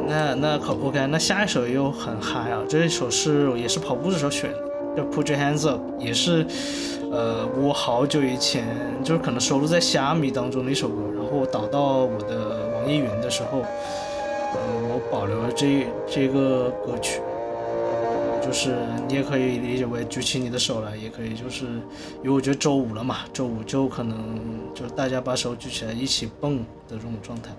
那那可 OK，那下一首又很嗨啊！这一首是也是跑步的时候选的，叫 Put Your Hands Up，也是呃我好久以前就是可能收录在虾米当中的一首歌，然后我导到我的网易云的时候，呃我保留了这这个歌曲，就是你也可以理解为举起你的手来，也可以就是因为我觉得周五了嘛，周五就可能就大家把手举起来一起蹦的这种状态。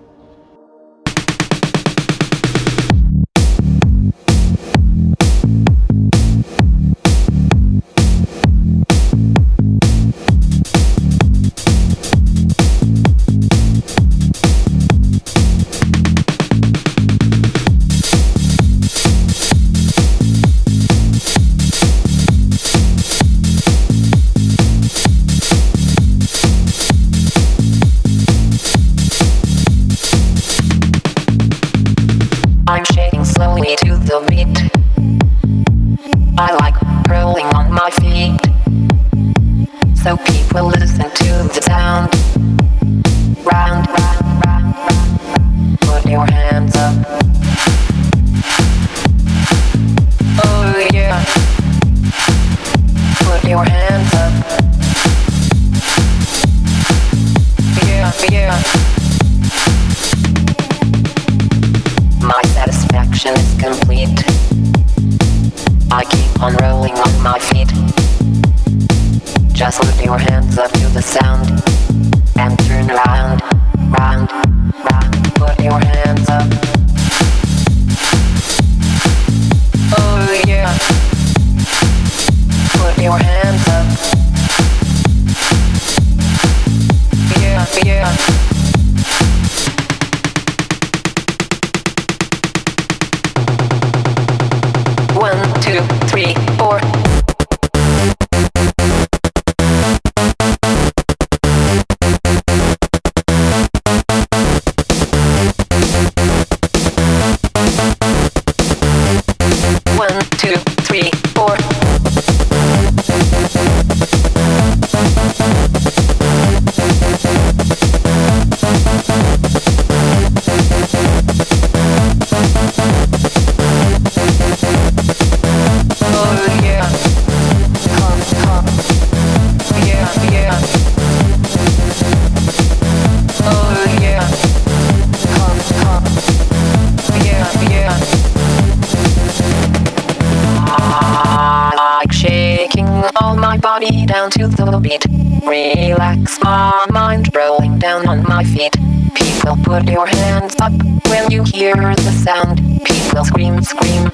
My mind rolling down on my feet. People put your hands up when you hear the sound. People scream, scream.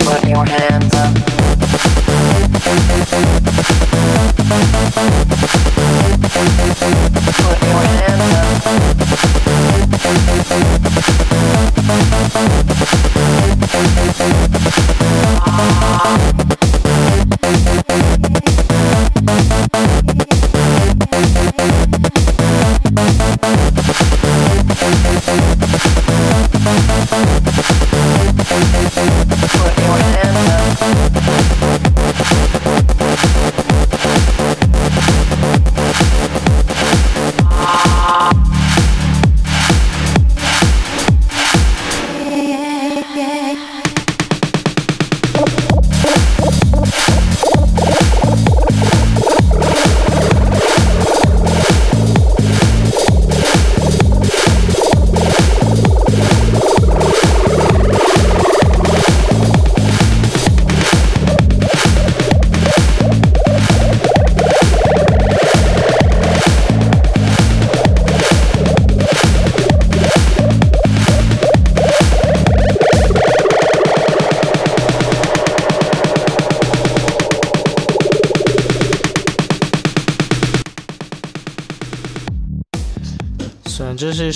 Put your hands up. Put your hands up. Put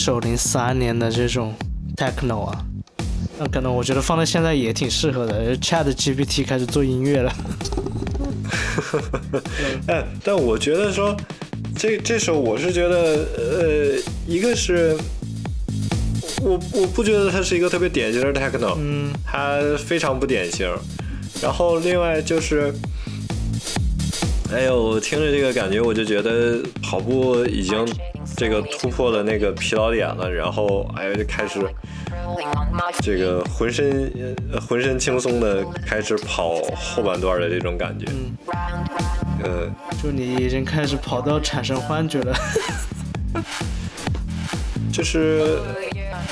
首零三年的这种 techno 啊，那可能我觉得放在现在也挺适合的。Chat GPT 开始做音乐了。<laughs> 哎，但我觉得说，这这首我是觉得，呃，一个是，我我不觉得它是一个特别典型的 techno，嗯，它非常不典型。然后另外就是，哎呦，我听着这个感觉，我就觉得跑步已经这个突破了那个疲劳点了，然后哎呦就开始这个浑身呃浑身轻松的开始跑后半段的这种感觉，嗯，就你已经开始跑到产生幻觉了。<laughs> 就是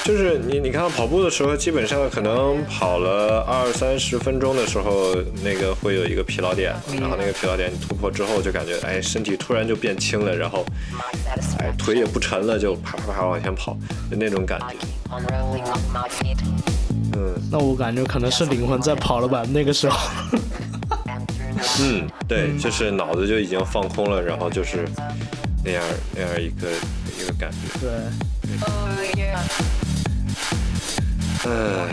就是你你看跑步的时候，基本上可能跑了二三十分钟的时候，那个会有一个疲劳点，然后那个疲劳点你突破之后，就感觉哎身体突然就变轻了，然后哎腿也不沉了，就啪啪啪往前跑，就那种感觉。嗯，那我感觉可能是灵魂在跑了吧，那个时候。<laughs> 嗯，对，就是脑子就已经放空了，然后就是那样那样一个一个感觉。对。嗯，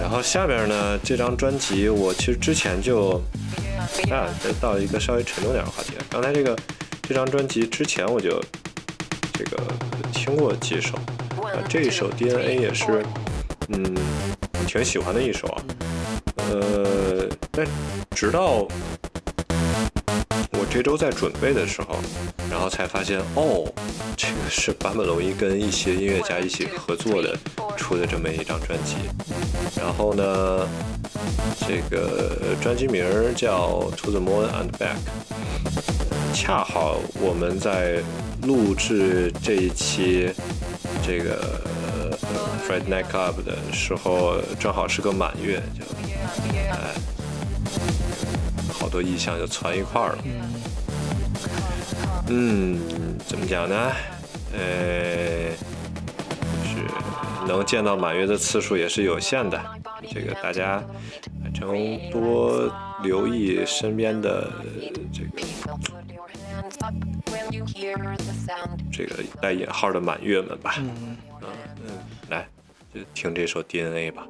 然后下边呢，这张专辑我其实之前就啊，再到一个稍微沉重点的话题。刚才这个这张专辑之前我就这个听过几首，啊，这一首 DNA 也是嗯挺喜欢的一首啊。呃，但直到我这周在准备的时候，然后才发现哦，这个是坂本龙一跟一些音乐家一起合作的出的这么一张专辑。然后呢，这个专辑名儿叫《To the Moon and Back》。恰好我们在录制这一期这个 Friday Night Club 的时候，正好是个满月，就哎，好多意象就攒一块儿了。嗯，怎么讲呢？呃，是能见到满月的次数也是有限的。这个大家反正多留意身边的这个这个带引号的满月们吧，嗯。嗯，来就听这首 DNA 吧。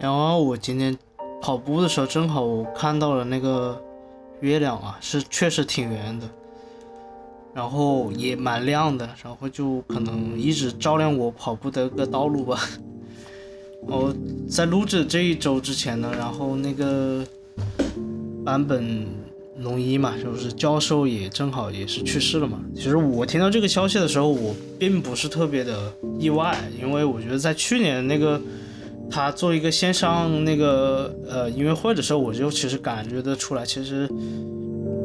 然后我今天跑步的时候，正好我看到了那个月亮啊，是确实挺圆的，然后也蛮亮的，然后就可能一直照亮我跑步的一个道路吧。我在录制这一周之前呢，然后那个版本龙一嘛，就是教授也正好也是去世了嘛。其实我听到这个消息的时候，我并不是特别的意外，因为我觉得在去年那个他做一个线上那个呃音乐会的时候，我就其实感觉得出来，其实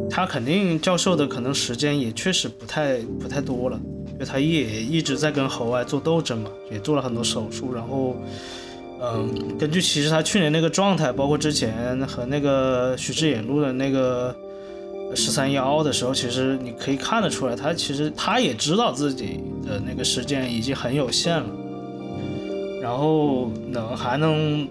他肯定教授的可能时间也确实不太不太多了，因为他也一直在跟喉癌做斗争嘛，也做了很多手术，然后。嗯，根据其实他去年那个状态，包括之前和那个徐志远录的那个十三幺的时候，其实你可以看得出来，他其实他也知道自己的那个时间已经很有限了。然后能还能，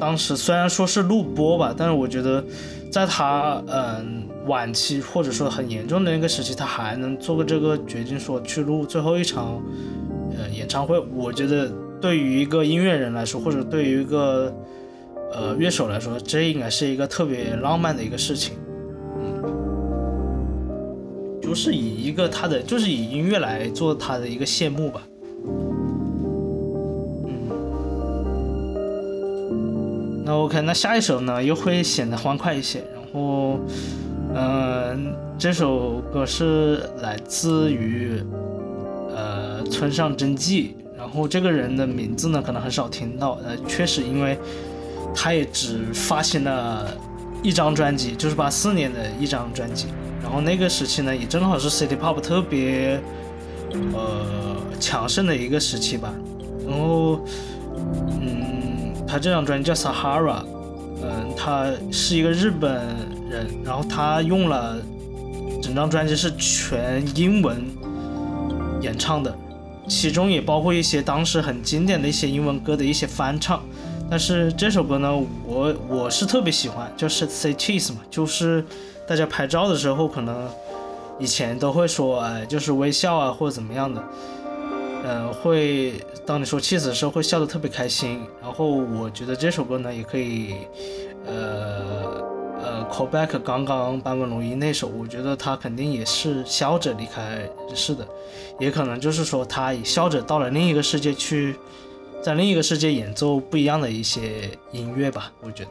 当时虽然说是录播吧，但是我觉得在他嗯晚期或者说很严重的那个时期，他还能做个这个决定，说去录最后一场呃演唱会，我觉得。对于一个音乐人来说，或者对于一个呃乐手来说，这应该是一个特别浪漫的一个事情。嗯，就是以一个他的，就是以音乐来做他的一个谢幕吧。那 OK，那下一首呢又会显得欢快一些。然后，嗯，这首歌是来自于呃村上真纪。然后这个人的名字呢，可能很少听到。呃，确实，因为他也只发行了一张专辑，就是八四年的一张专辑。然后那个时期呢，也正好是 City Pop 特别呃强盛的一个时期吧。然后，嗯，他这张专辑叫 Sahara，嗯，他是一个日本人，然后他用了整张专辑是全英文演唱的。其中也包括一些当时很经典的一些英文歌的一些翻唱，但是这首歌呢，我我是特别喜欢，就是 Say Cheese 嘛，就是大家拍照的时候可能以前都会说，哎，就是微笑啊或者怎么样的，嗯，会当你说气死的时候会笑得特别开心。然后我觉得这首歌呢也可以，呃。呃，callback 刚刚坂本龙一那首，我觉得他肯定也是笑着离开人世的，也可能就是说他也笑着到了另一个世界去，在另一个世界演奏不一样的一些音乐吧，我觉得。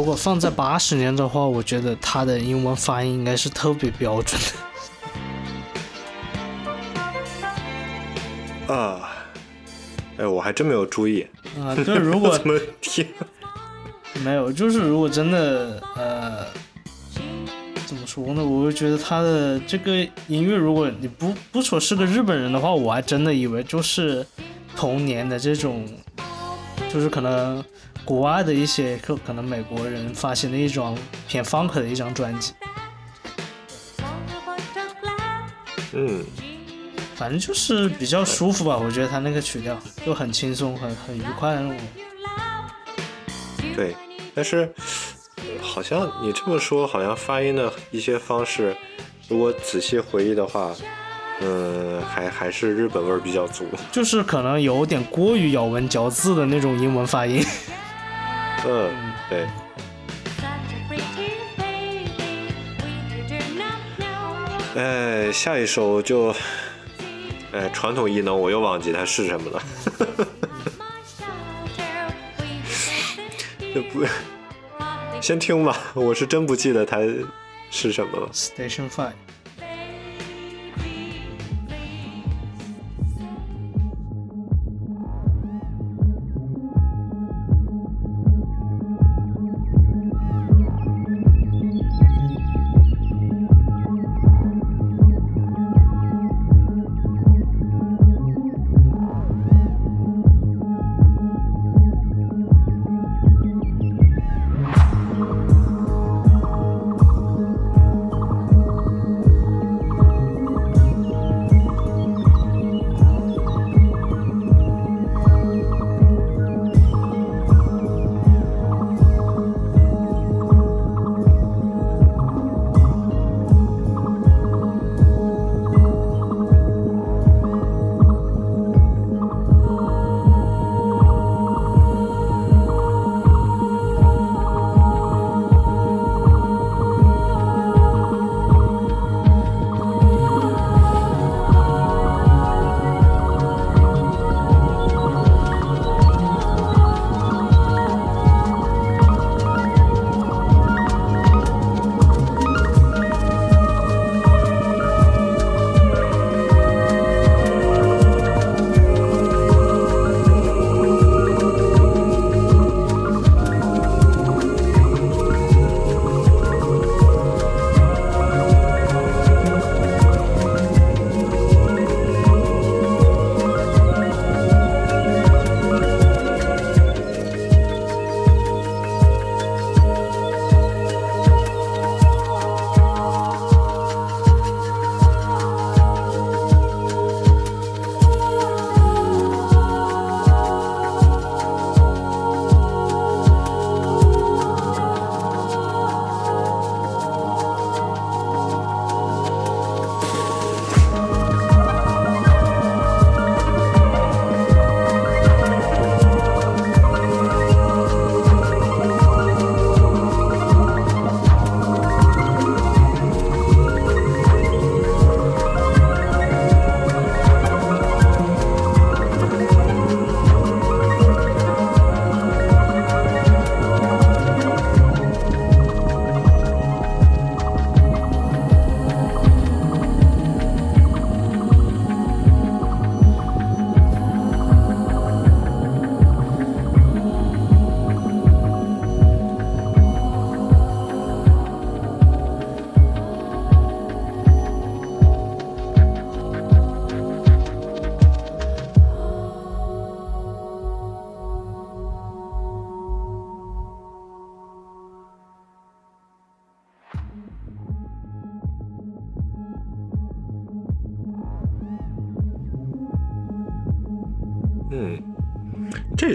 如果放在八十年的话，我觉得他的英文发音应该是特别标准的。啊，哎，我还真没有注意。啊，就如果 <laughs> 怎么听？没有，就是如果真的呃，怎么说呢？我就觉得他的这个音乐，如果你不不说是个日本人的话，我还真的以为就是童年的这种，就是可能国外的一些可可能美国人发行的一张偏 funk 的一张专辑。嗯，反正就是比较舒服吧，我觉得他那个曲调就很轻松，很很愉快的那种。对，但是好像你这么说，好像发音的一些方式，如果仔细回忆的话，嗯，还还是日本味儿比较足，就是可能有点过于咬文嚼字的那种英文发音。嗯，对。哎，下一首就，哎，传统异能，我又忘记它是什么了。<laughs> 就不，先听吧，我是真不记得它是什么了。Station Five。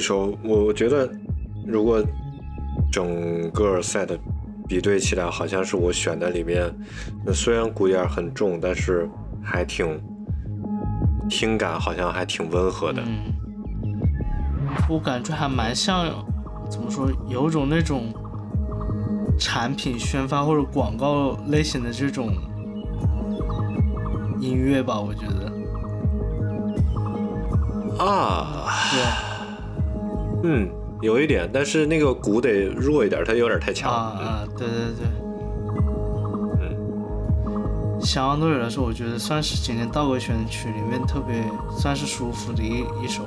这首我觉得，如果整个 set 比对起来，好像是我选的里面，虽然鼓点很重，但是还挺听感好像还挺温和的。嗯，我感觉还蛮像，怎么说，有种那种产品宣发或者广告类型的这种音乐吧，我觉得。啊，对，嗯，有一点，但是那个鼓得弱一点，它有点太强。啊啊，对对对。相对来说，我觉得算是今年道格选曲里面特别算是舒服的一一首，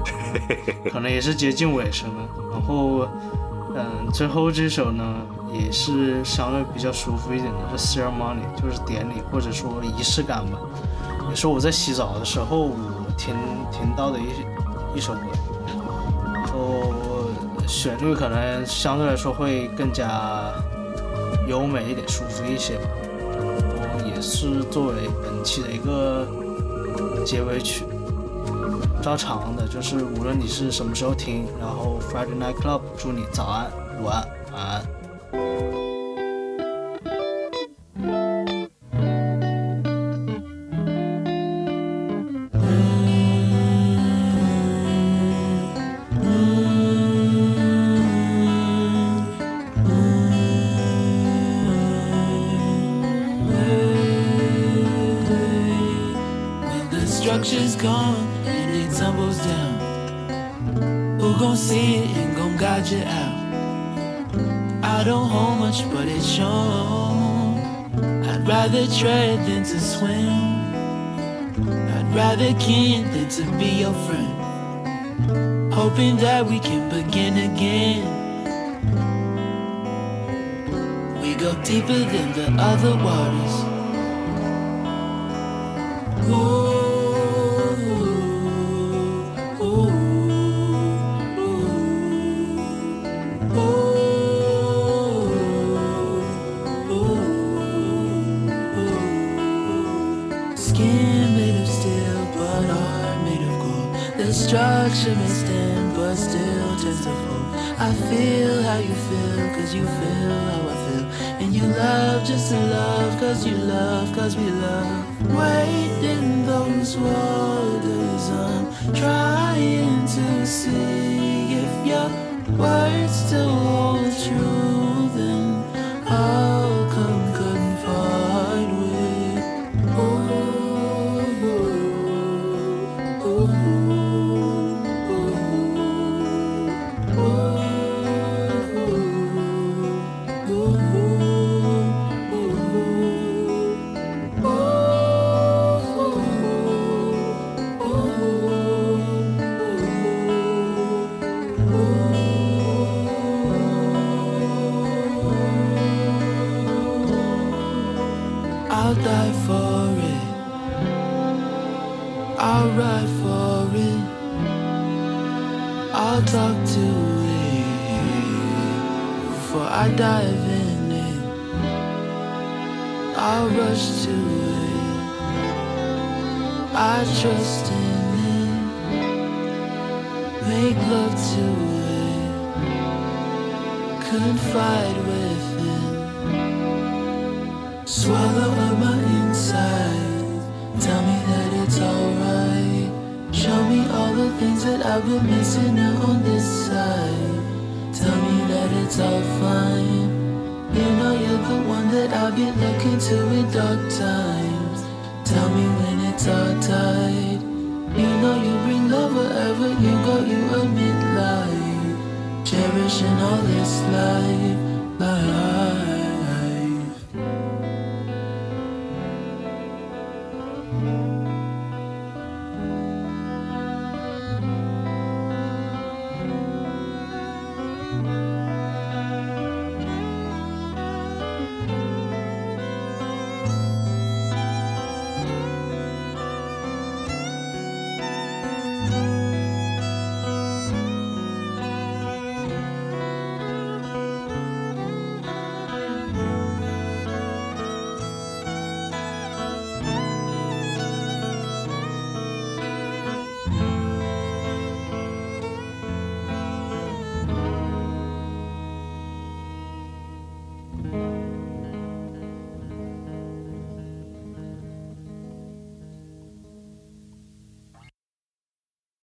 <laughs> 可能也是接近尾声了。然后，嗯，最后这首呢，也是相对比较舒服一点的，是 ceremony，就是典礼或者说仪式感吧。也是我在洗澡的时候我听听到的一一首歌。哦，旋律可能相对来说会更加优美一点，舒服一些吧。也是作为本期的一个结尾曲，照常的，就是无论你是什么时候听，然后 Friday Night Club 祝你早安、午安、晚安。Than to swim. I'd rather kin than to be your friend. Hoping that we can begin again. We go deeper than the other waters. May stand, but still fall. I feel how you feel, cause you feel how I feel. And you love just to love, cause you love, cause we love. Wade in those waters, I'm trying to see if your